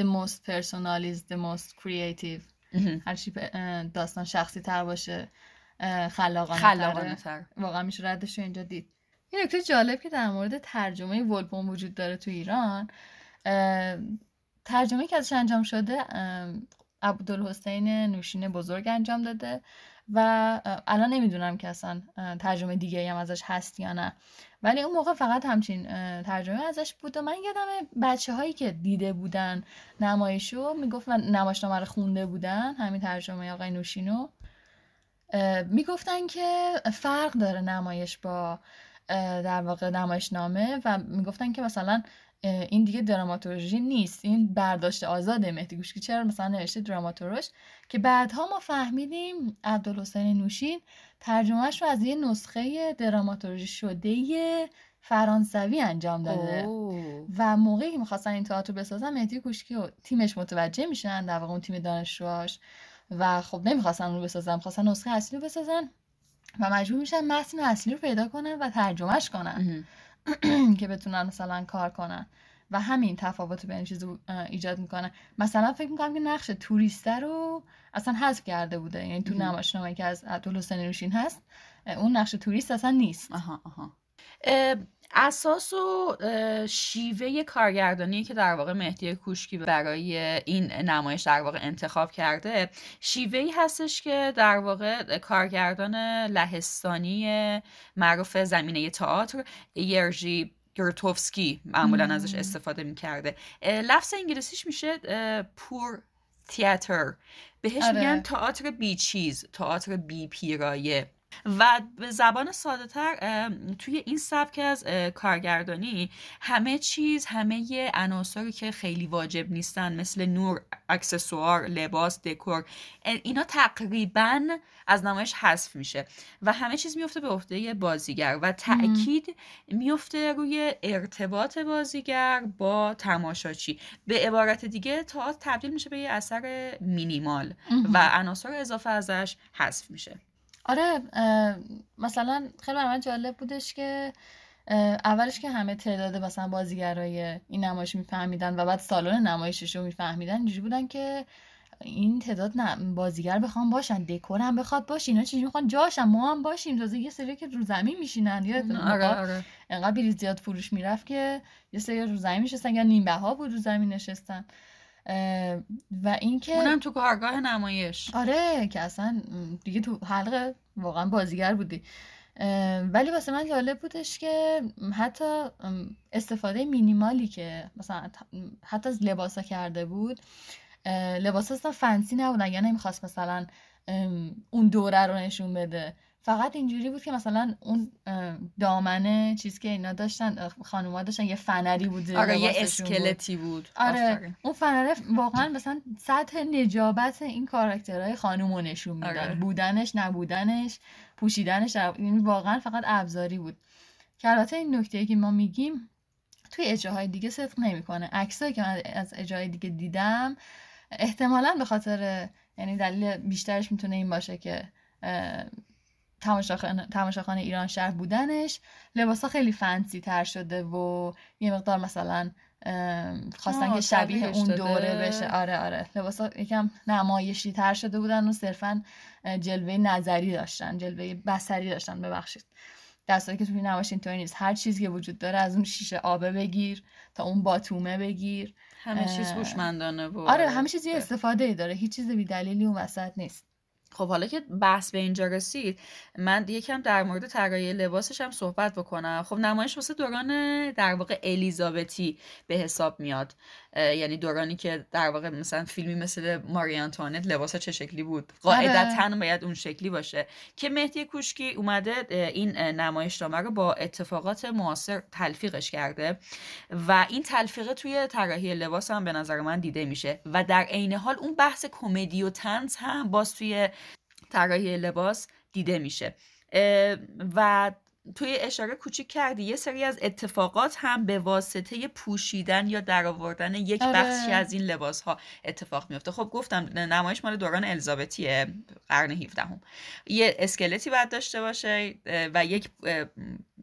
the most personal is the most creative. هرچی داستان شخصی تر باشه خلاقانه, خلاقانه تر واقعا میشه ردش رو اینجا دید. یه نکته جالب که در مورد ترجمه ولپون وجود داره تو ایران ترجمه که ازش انجام شده عبدالحسین نوشین بزرگ انجام داده. و الان نمی‌دونم که اصلا ترجمه دیگه هم ازش هست یا نه. ولی اون موقع فقط همچین ترجمه ازش بود و من یادم بچه هایی که دیده بودن نمایشو می‌گفت من نمایشنامه رو خونده بودن همین ترجمه آقای نوشینو می‌گفتن که فرق داره نمایش با در واقع نمایشنامه و می‌گفتن که مثلا این دیگه دراماتورژی نیست. این برداشت آزاده مهدی گوشکی. چرا مثلا نوشته دراماتورژ که بعدها ما فهمیدیم عبدالحسین نوشین ترجمهش رو از یه نسخه دراماتورژی شده فرانسوی انجام داده. اوه. و موقعی که می‌خواستن این تئاتر بسازن مهدی کوشکی و تیمش متوجه میشن در واقع اون تیم دانشجوهاش. و خب نمی‌خواستن اون رو بسازن خواستن نسخه اصلی رو بسازن و مجبور میشن متن اصلی رو پیدا کنن و ترجمهش کنن. که بتونن مثلا کار کنن و همین تفاوت بین چیز ایجاد می‌کنه مثلا فکر می‌کنم که نقش توریسته رو اصلا حذف کرده بوده. یعنی تو نمایشنامه که از عبدالحسین نوشین هست اون نقش توریست اصلا نیست. آها آها. اساس و شیوه کارگردانی که در واقع مهدی کوشکی برای این نمایش در واقع انتخاب کرده شیوهی هستش که در واقع کارگردان لهستانی معروف زمینه تئاتر یرژی گرتوفسکی معمولا ازش استفاده می‌کرده. لفظ انگلیسیش میشه پور تیاتر بهش آره. میگن تئاتر بی چیز تئاتر بی پیرایه. و به زبان ساده تر توی این سبک از کارگردانی همه چیز همه عناصری که خیلی واجب نیستن مثل نور اکسسوار لباس دکور اینا تقریبا از نمایش حذف میشه و همه چیز میفته به عهده بازیگر و تاکید میفته روی ارتباط بازیگر با تماشاچی. به عبارت دیگه تا تبدیل میشه به یه اثر مینیمال و عناصر اضافه ازش حذف میشه. آره مثلا خیلی برای من جالب بودش که اولش که همه تعداد مثلا بازیگرای این نمایش میفهمیدن و بعد سالن نمایشش رو میفهمیدن اینجوری بودن که این تعداد بازیگر بخوام باشن دکور هم بخواد باشه اینا چیزی می‌خوان جاشن ما هم باشیم. تازه یه سری که رو زمین میشینن یا آره آره. انقدر بلیط زیاد فروش می‌رفت که یه سری رو زمین میشستن یا نیمه ها بود رو زمین نشستن. و اینکه اونم تو کارگاه نمایش. آره که اصلا دیگه تو حلقه واقعا بازیگر بودی. ولی واسه من جالب بودش که حتی استفاده مینیمالی که مثلا حتی از لباسا کرده بود لباس اصلا فنسی نبودن یا نمی‌خواست مثلا اون دوره رو نشون بده. فقط اینجوری بود که مثلا اون دامنه چیز که اینا داشتن خانوما داشتن یه فنری بود آره یه اسکلتی بود, آره اون فنره واقعا مثلا سطح نجابت این کاراکترهای خانومو نشون می‌داد. آره. بودنش نبودنش پوشیدنش یعنی واقعا فقط ابزاری بود. که البته این نکته که ما میگیم توی اجراهای دیگه صدق نمی‌کنه. عکسایی که من از اجراهای دیگه دیدم احتمالا به خاطر یعنی دلیل بیشترش می‌تونه این باشه که تماشاخانه ایران شهر بودنش. لباسا خیلی فنسی تر شده و یه مقدار مثلا خواستن که شبیه اون دوره بشه. آره آره. لباسا یکم نمایشی تر شده بودن و صرفا جلوه نظری داشتن جلوه بسری داشتن. ببخشید. دستایی که توی نمایش اینطوری نیست. هر چیزی که وجود داره از اون شیشه آبه بگیر تا اون باتومه بگیر. همه چیز هوشمندانه بود آره همه چیز یه استفاده ای داره. هیچ چیز بی دلیلی اون وسط نیست. خب حالا که بحث به اینجا رسید من یکم در مورد طراحی لباسش هم صحبت بکنم. خب نمایش واسه دوران در واقع الیزابتی به حساب میاد. یعنی دورانی که در واقع مثلا فیلمی مثل ماری آنتوانت لباس چه شکلی بود؟ قاعدتا آره. باید اون شکلی باشه. که مهدی کوشکی اومده این نمایشنامه رو با اتفاقات معاصر تلفیقش کرده و این تلفیقه توی طراحی لباس هم به نظر من دیده میشه و در عین حال اون بحث کمدی و تنز هم باز توی طراحی لباس دیده میشه. و توی اشاره کوچیک کردی یه سری از اتفاقات هم به واسطه پوشیدن یا درآوردن یک آره. بخشی از این لباس ها اتفاق میفته خب گفتم نمایش مال دوران الیزابتیه قرن 17 هم. یه اسکلتی باید داشته باشه و یک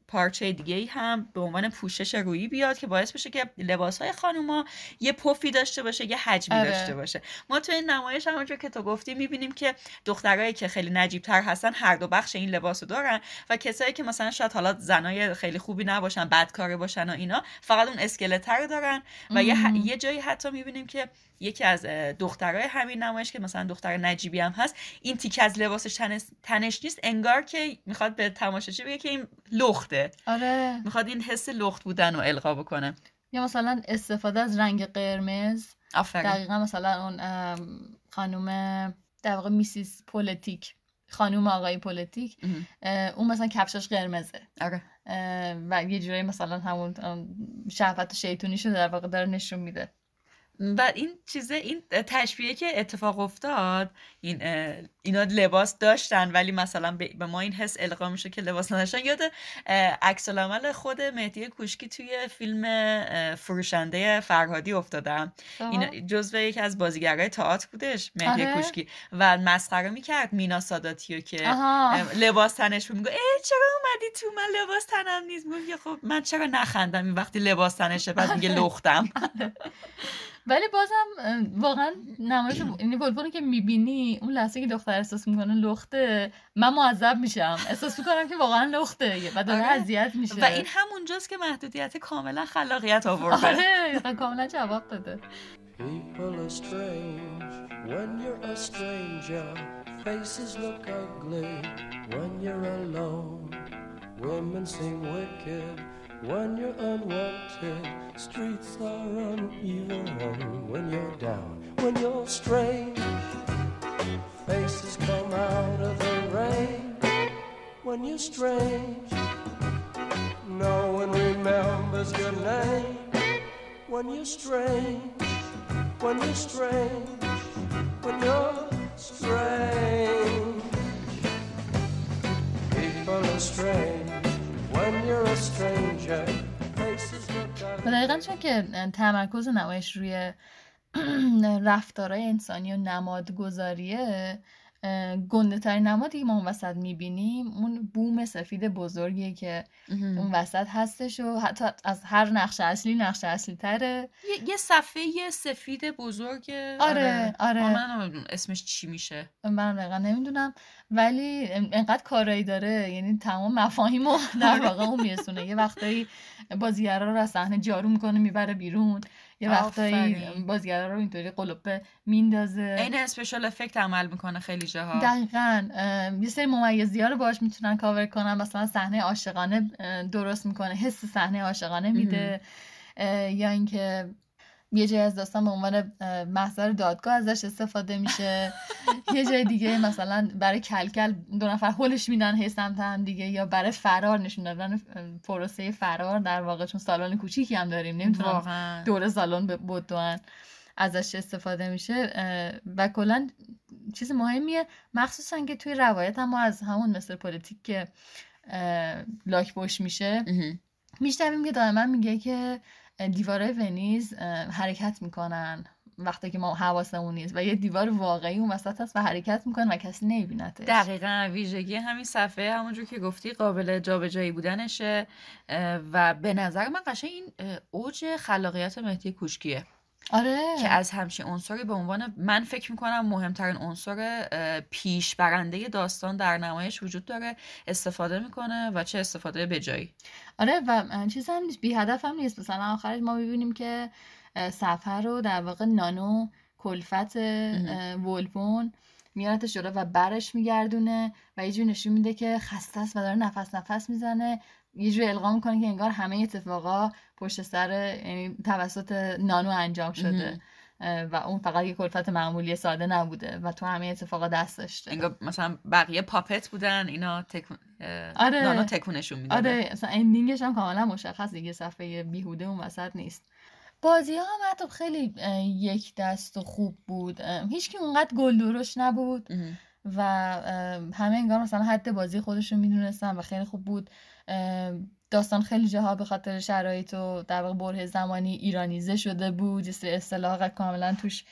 پارچه دیگه هم به عنوان پوشش رویی بیاد که باعث بشه که لباس های خانوما یه پفی داشته باشه یه حجمی آره. داشته باشه ما تو این نمایش همونجور که تو گفتی می‌بینیم که دخترایی که خیلی نجیب تر هستن هر دو بخش این لباس رو دارن و کسایی که مثلا شاید حالا زنای خیلی خوبی نباشن بدکاره باشن و اینا فقط اون اسکلت رو دارن و یه, یه جایی حتی می‌بینیم که یکی از دخترای همین نمایش که مثلا دختر نجیبی هم هست این تیک از لباسش تنش نیست انگار که می‌خواد به تماشاچی بگه که این لخته. آره. می‌خواد این حس لخت بودن رو القا بکنه. یا مثلا استفاده از رنگ قرمز. آفرین. دقیقا مثلا اون خانوم در واقع میسیس پولیتیک خانوم آقای پولیتیک اون مثلا کفشش قرمزه. آره. و یه جورایی مثلا همون شهوت شیطونی شده در واقع داره نشون میده. و این چیزه این تشبیه که اتفاق افتاد این اینا لباس داشتن ولی مثلا به ما این حس القا میشه که لباس نداشتن. یاد عکس العمل خود مهدی کوشکی توی فیلم فروشنده فرهادی افتادم. این جزو یکی از بازیگرای تئاتر بودش مهدی آره. کوشکی. و مسخره می‌کرد مینا ساداتیو که لباس تنش میگه ای چرا اومدی تو؟ من لباس تنم نیست. میگه خب من چرا نخندم؟ این وقتی لباس تنشه بعد میگه لختم. ولی بازم واقعا نمایش یعنی بلبلی که می‌بینی اون لحظه که دختر احساس می‌کنه لخته من معذب میشم احساس می‌کنم که واقعا لخته و داره آره. اذیت میشه و این همونجاست که محدودیت کاملا خلاقیت آورده آره کاملا جواب داده People are strange when you're a stranger. Faces look ugly when you're alone. Women seem wicked when you're unwanted. Streets are uneven when you're down, when you're strange. Faces come out of the rain when you're strange. No one remembers your name when you're strange. When you're strange, when you're strange. People are strange. و دقیقا چون که تمرکز نمایش روی رفتارهای انسانی و نمادگذاریه گنده ترین نمادی که ما اون وسط می‌بینیم اون بوم سفید بزرگیه که اون وسط هستش و حتی از هر نقش اصلی نقش اصلی تره یه صفحه سفید بزرگ آره آره. من اسمش چی میشه؟ من دقیقا نمی‌دونم. ولی انقدر کارایی داره. یعنی تمام مفاهیم رو در واقع اون میرسونه. یه وقتایی بازیگرا رو از صحنه جارو می‌کنه می‌بره بیرون. یه وقتایی بازیگرا رو اینطوری قلوبه میندازه. این اسپیشال افکت عمل می‌کنه خیلی جاها. دقیقا. یه سری ممیزی ها رو باش می‌تونن کاور کنن. مثلا صحنه عاشقانه درست می‌کنه. حس صحنه عاشقانه میده. یا اینکه یه جای از داستان به عنوان محضر دادگاه ازش استفاده میشه. یه جای دیگه مثلا برای کلکل دو نفر هولش میدن هی سمت هم دیگه یا برای فرار نشون دادن پروسه فرار در واقع چون سالن کوچیکی هم داریم نمی‌تونم دور سالن بدوان ازش استفاده میشه. و کلا چیز مهمیه مخصوصا که توی روایت هم ما از همون مثل پلیتیک که لاک بوش میشه میشنویم که دائما میگه که دیوارهای ونیز حرکت می‌کنن وقتی که ما حواسمون نیست و یه دیوار واقعی اون وسط هست و حرکت می‌کنه و کسی نمیبینتش. دقیقا ویژگی همین صفحه همونجور که گفتی قابل جابجایی بودنشه و به نظر من قشنگ این اوج خلاقیت مهدی کوشکیه. آره. که از همچین عنصری به عنوان من فکر می‌کنم مهمترین عنصر پیش برنده داستان در نمایش وجود داره استفاده می‌کنه و چه استفاده به جایی. آره و چیز هم نیست بی هدف هم نیست. مثلا آخرش ما می‌بینیم که سفر رو در واقع نانو کلفت ولپون میارتش جلو و برش میگردونه و یه جور نشون میده که خسته است و داره نفس نفس می‌زنه. یه جور القا می‌کنه که انگار همه اتفاقا پشت سر یعنی توسط نانو انجام شده. و اون فقط یه کلفت معمولی ساده نبوده و تو همه اتفاقا دست داشته. انگار مثلا بقیه پاپت بودن اینا تکون آره. نانو تکونشون می‌داده. آره مثلا اندینگش هم کاملا مشخص دیگه صفحه بیهوده اون وسط نیست. بازی ها هم حتی خیلی یک دست و خوب بود. هیچکی اونقدر گل درش نبود. و همه انگار مثلا حد بازی خودشون می‌دونستن و خیلی خوب بود. داستان خیلی جاها به خاطر شرایط و در واقع بره زمانی ایرانیزه شده بود جسر اصطلاح کاملا توش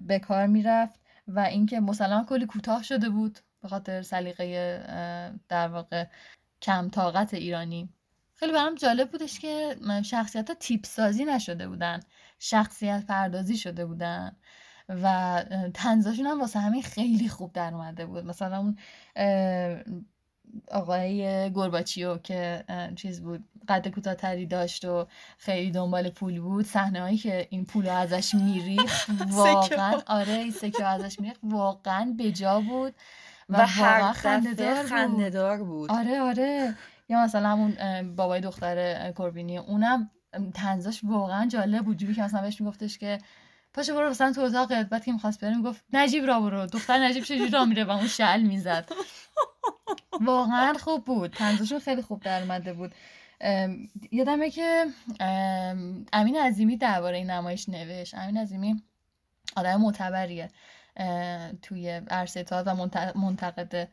به کار می‌رفت و اینکه مثلا کلی کوتاه شده بود به خاطر سلیقه در واقع کم طاقت ایرانی. خیلی برام جالب بودش که شخصیت ها تیپ سازی نشده بودن شخصیت پردازی شده بودن و تنزاشون هم واسه همین خیلی خوب در اومده بود. مثلا اون آقای گرباچیو که چیز بود قد کوتاهتری داشت و خیلی دنبال پول بود. صحنه هایی که این پول ازش میریخت واقعا آره این سکه ازش میریخت. واقعا بجا بود و, و هر خندهدار بود. بود. آره آره. یا مثلا همون بابای دختر کربینی اونم تنزاش واقعا جالب بود. جوری که مثلا بهش میگفتش که پاشو برو مثلا تو اتاقت. بعد که می‌خواست بره می‌گفت نجیب را برو. دختر نجیب چجوری را میره؟ و اون شل می‌زد. واقعا خوب بود. تنزاشون خیلی خوب در اومده بود. یادمه که امین عظیمی درباره این نمایش نوشت. امین عظیمی آدم معتبریه. توی عرصه تئاتر و منتقد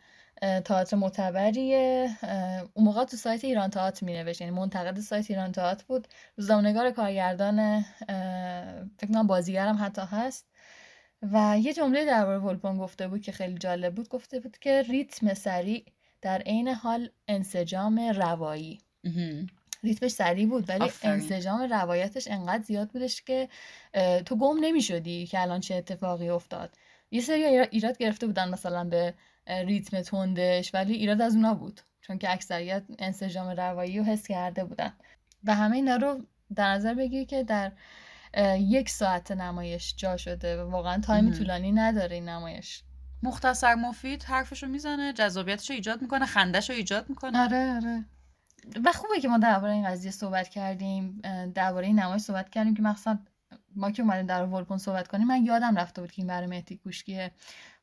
تئاتر معتبریه. اون موقع تو سایت ایران تئاتر می نوشت یعنی منتقد سایت ایران تئاتر بود. روزنامه‌نگار کارگردان فکر کنم بازیگرم حتی هست. و یه جمله درباره ولپون گفته بود که خیلی جالب بود. گفته بود که ریتم سریع در عین حال انسجام روایی. ریتمش سریع بود ولی انسجام روایتش انقدر زیاد بودش که تو گم نمی شدی که الان چه اتفاقی افتاد. یه سری ایراد گرفته بودن مثلا به ریتم تندش ولی ایراد از اونا بود. چون که اکثریت انسجام روایی رو حس کرده بودن. و همه اینا رو در نظر بگیر که در یک ساعت نمایش جا شده و واقعا تایم طولانی نداره این نمایش. مختصر مفید حرفشو می‌زنه جذابیتش رو ایجاد می‌کنه خندش رو ایجاد می‌کنه. آره آره. و خوبه که ما درباره این قضیه صحبت کردیم درباره این نمایش صحبت کردیم که مخصوصا ما که اومدیم در ولپون صحبت کنیم من یادم رفته بود که این برای مهدی کوشکیه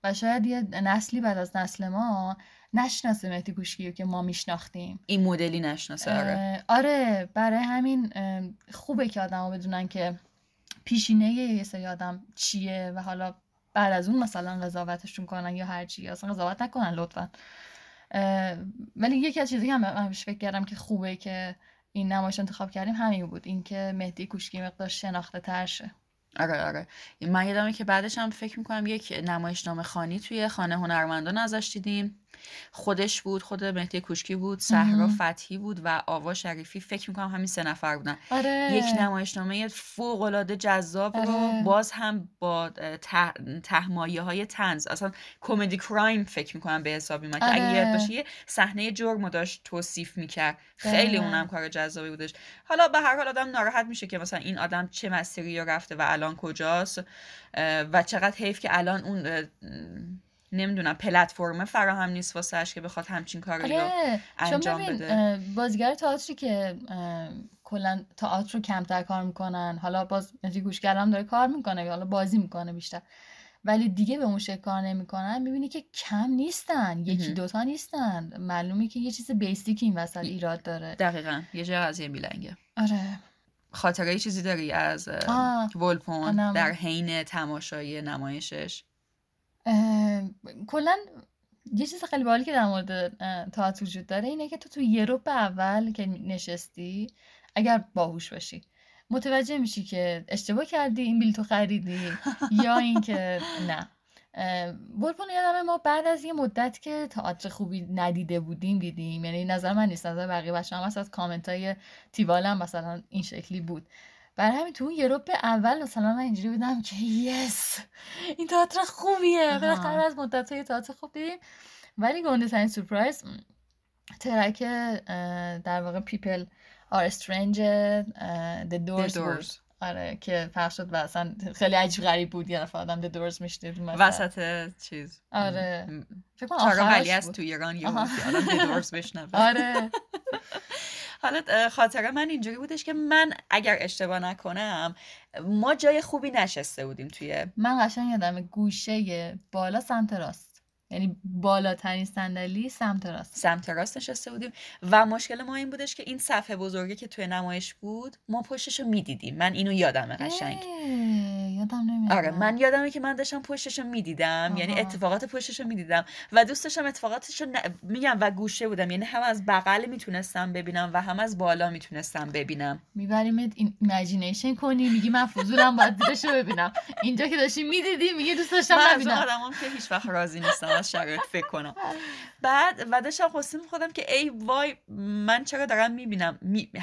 و شاید یه نسلی بعد از نسل ما نشناسه مهدی کوشکی که ما میشناختیم. این مدلی نشناسه آره. آره برای همین خوبه که آدم بدونن که پیشینه یه سری آدم چیه و حالا بعد از اون مثلا قضاوتشون کنن یا هر چی اصلا قضاوت نکنن لطفا. ولی یکی از چیزی که هم فکر کردم که خوبه که این نمایش انتخاب کردیم همین بود اینکه مهدی کوشکی مقدار شناخته تر شه آره آره. من یادمه که بعدش هم فکر می‌کنم یک نمایشنامه خانی توی خانه هنرمندان ازش دیدیم. خودش بود خود مهدی کوشکی بود صحرا فتحی بود و آوا شریفی فکر می‌کنم همین سه نفر بودن آره یک نمایشنامه فوق العاده جذاب رو آره. باز هم با ته, تهمایه های تنز اصلا کمدی کرایم فکر می‌کنم به حساب میاد که اگه آره. یاد باشه صحنه جرم رو داشت توصیف می‌کرد خیلی دقیقاً. اونم کار جذابی بودش حالا به هر حال آدم ناراحت میشه که مثلا این آدم چه مسیری رو رفته و الان کجاست و چقدر حیف که الان اون نمی‌دونم پلتفرم فراهم نیست واسهش که بخواد همچین کاری رو آره انجام بده. بازیگر تئاتری که کلا تئاتر رو کمتر کار می‌کنن حالا باز مهدی گوشگر هم داره کار می‌کنه حالا بازی می‌کنه بیشتر ولی دیگه به اون شکل کار نمی‌کنن می‌بینی که کم نیستن یکی. دوتا نیستن معلومه که یه چیز بیسیک این وسط ایراد داره دقیقا یه جای قضیه میلنگه آره خاطره چیزی داری از ولپون. در حین تماشای نمایشش کلا یه چیز خیلی باحالی که در مورد تئاتر وجود داره اینه که تو تو یه ربع اول که نشستی اگر باهوش باشی متوجه میشی که اشتباه کردی این بلیطو خریدی یا اینکه نه. ولپون یادمه ما بعد از یه مدت که تئاتر خوبی ندیده بودیم دیدیم. یعنی نظر من نیست. نظر بقیه بچه هم از کامنت های تیوال هم مثلا این شکلی بود. برای همین تو اون ربع اول مثلا من اینجوری بودم که یس این تئاتر خوبیه. بالاخره از مدت های تئاتر خوب دیدیم. ولی گنده ترین سورپرایز track در واقع People Are Strange بود. Doors. آره که پخش شد و اصلا خیلی عجیب غریب بود. یه دفعه آدم The Doors میشنید وسط چیز. آره. فکر کنم آخرش بود. تو ایران یه الان The Doors بشنوه. آره. حالا خاطره من اینجوری بودش که من اگر اشتباه نکنم ما جای خوبی نشسته بودیم توی من قشنگ یادمه گوشه بالا سمت راست. یعنی بالاترین صندلی سمت راست. سمت راست نشسته بودیم و مشکل ما این بودش که این صفحه بزرگی که توی نمایش بود ما پشتش رو می‌دیدیم. من اینو یادمه قشنگ. یادم نمیاد. آره من یادمه که من داشتم پشتش رو می‌دیدم. یعنی. اتفاقات پشتش رو می‌دیدم و دوست داشتم اتفاقاتش رو ن- میگم و گوشه بودم. یعنی هم از بغل می‌تونستم ببینم و هم از بالا می‌تونستم ببینم. میبریمت این imagination کنی میگی من فضولم باید زیرش رو ببینم. اینجا که داشتی می‌دیدی میگه دوست داشتم من از اون ببینم. آدمام که هیچ وقت راضی نیستم. از شرایط فکر کنم بعد و داشتم قصه میخوردم که ای وای من چرا دارم می‌بینم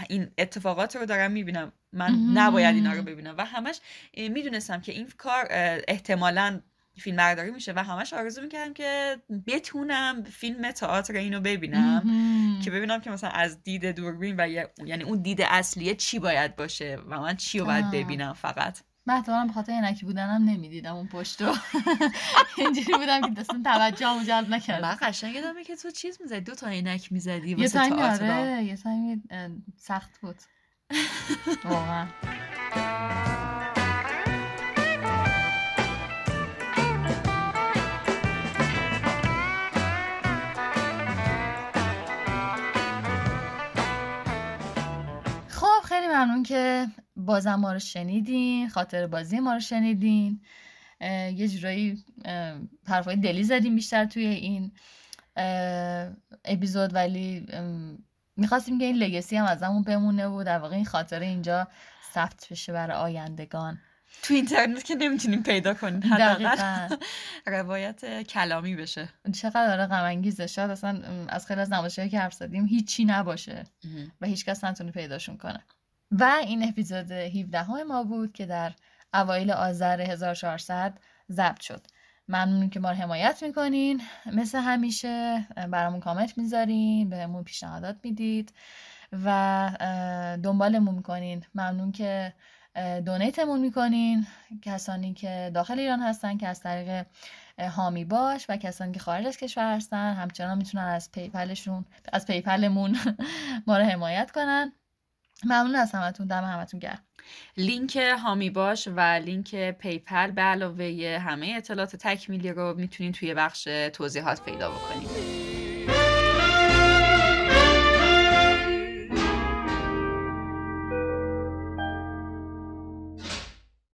این اتفاقات رو دارم می‌بینم من. نباید اینا رو ببینم و همش می‌دونستم که این کار احتمالاً فیلم برداری میشه و همش آرزو می‌کردم که بتونم فیلم تئاتر اینو ببینم. که ببینم که مثلا از دید دوربین و یعنی اون دید اصلیه چی باید باشه و من چی رو باید. ببینم فقط من احتمالاً به خاطر عینکی بودنم نمی‌دیدم اون پشت رو. اینجوری بودم که دستم توجه جلب من نکرد قشنگ یادمه که تو چیز می‌زدی؟ دو تا عینک می‌زدی یه تایمی آره یه تایمی سخت بود. واقعا. ممنون که بازم ما رو شنیدین خاطر بازی ما رو شنیدین. یه جورایی حرفای دلی زدیم بیشتر توی این اپیزود. ولی می‌خواستیم که این لگسی هم ازمون بمونه و در واقع این خاطره اینجا ثبت بشه برای آیندگان. تو اینترنت که نمی‌تونیم پیدا کنیم حداقل. دقیقا. روایت کلامی بشه. چقدر داره غم انگیزه. شاید اصلا از خیلی از نمایشهایی که حرف زدیم هیچی نباشه و هیچکس نتونه پیداشون کنه. و این اپیزود 17 های ما بود که در اوایل آذر 1400 ضبط شد. ممنون که ما رو حمایت می‌کنین. مثل همیشه برامون کامنت می‌ذارین بهمون پیشنهادات می‌دید و دنبالمون می‌کنین. ممنون که دونیتمون می‌کنین. کسانی که داخل ایران هستن که از طریق حامی باش و کسانی که خارج از کشور هستن همچنان می‌تونن از PayPal شون از PayPal مون ما رو حمایت کنن. ممنون از همتون دم همتون گرم. لینک حامی باش و لینک PayPal به علاوه همه اطلاعات تکمیلی رو می‌تونین توی بخش توضیحات پیدا بکنید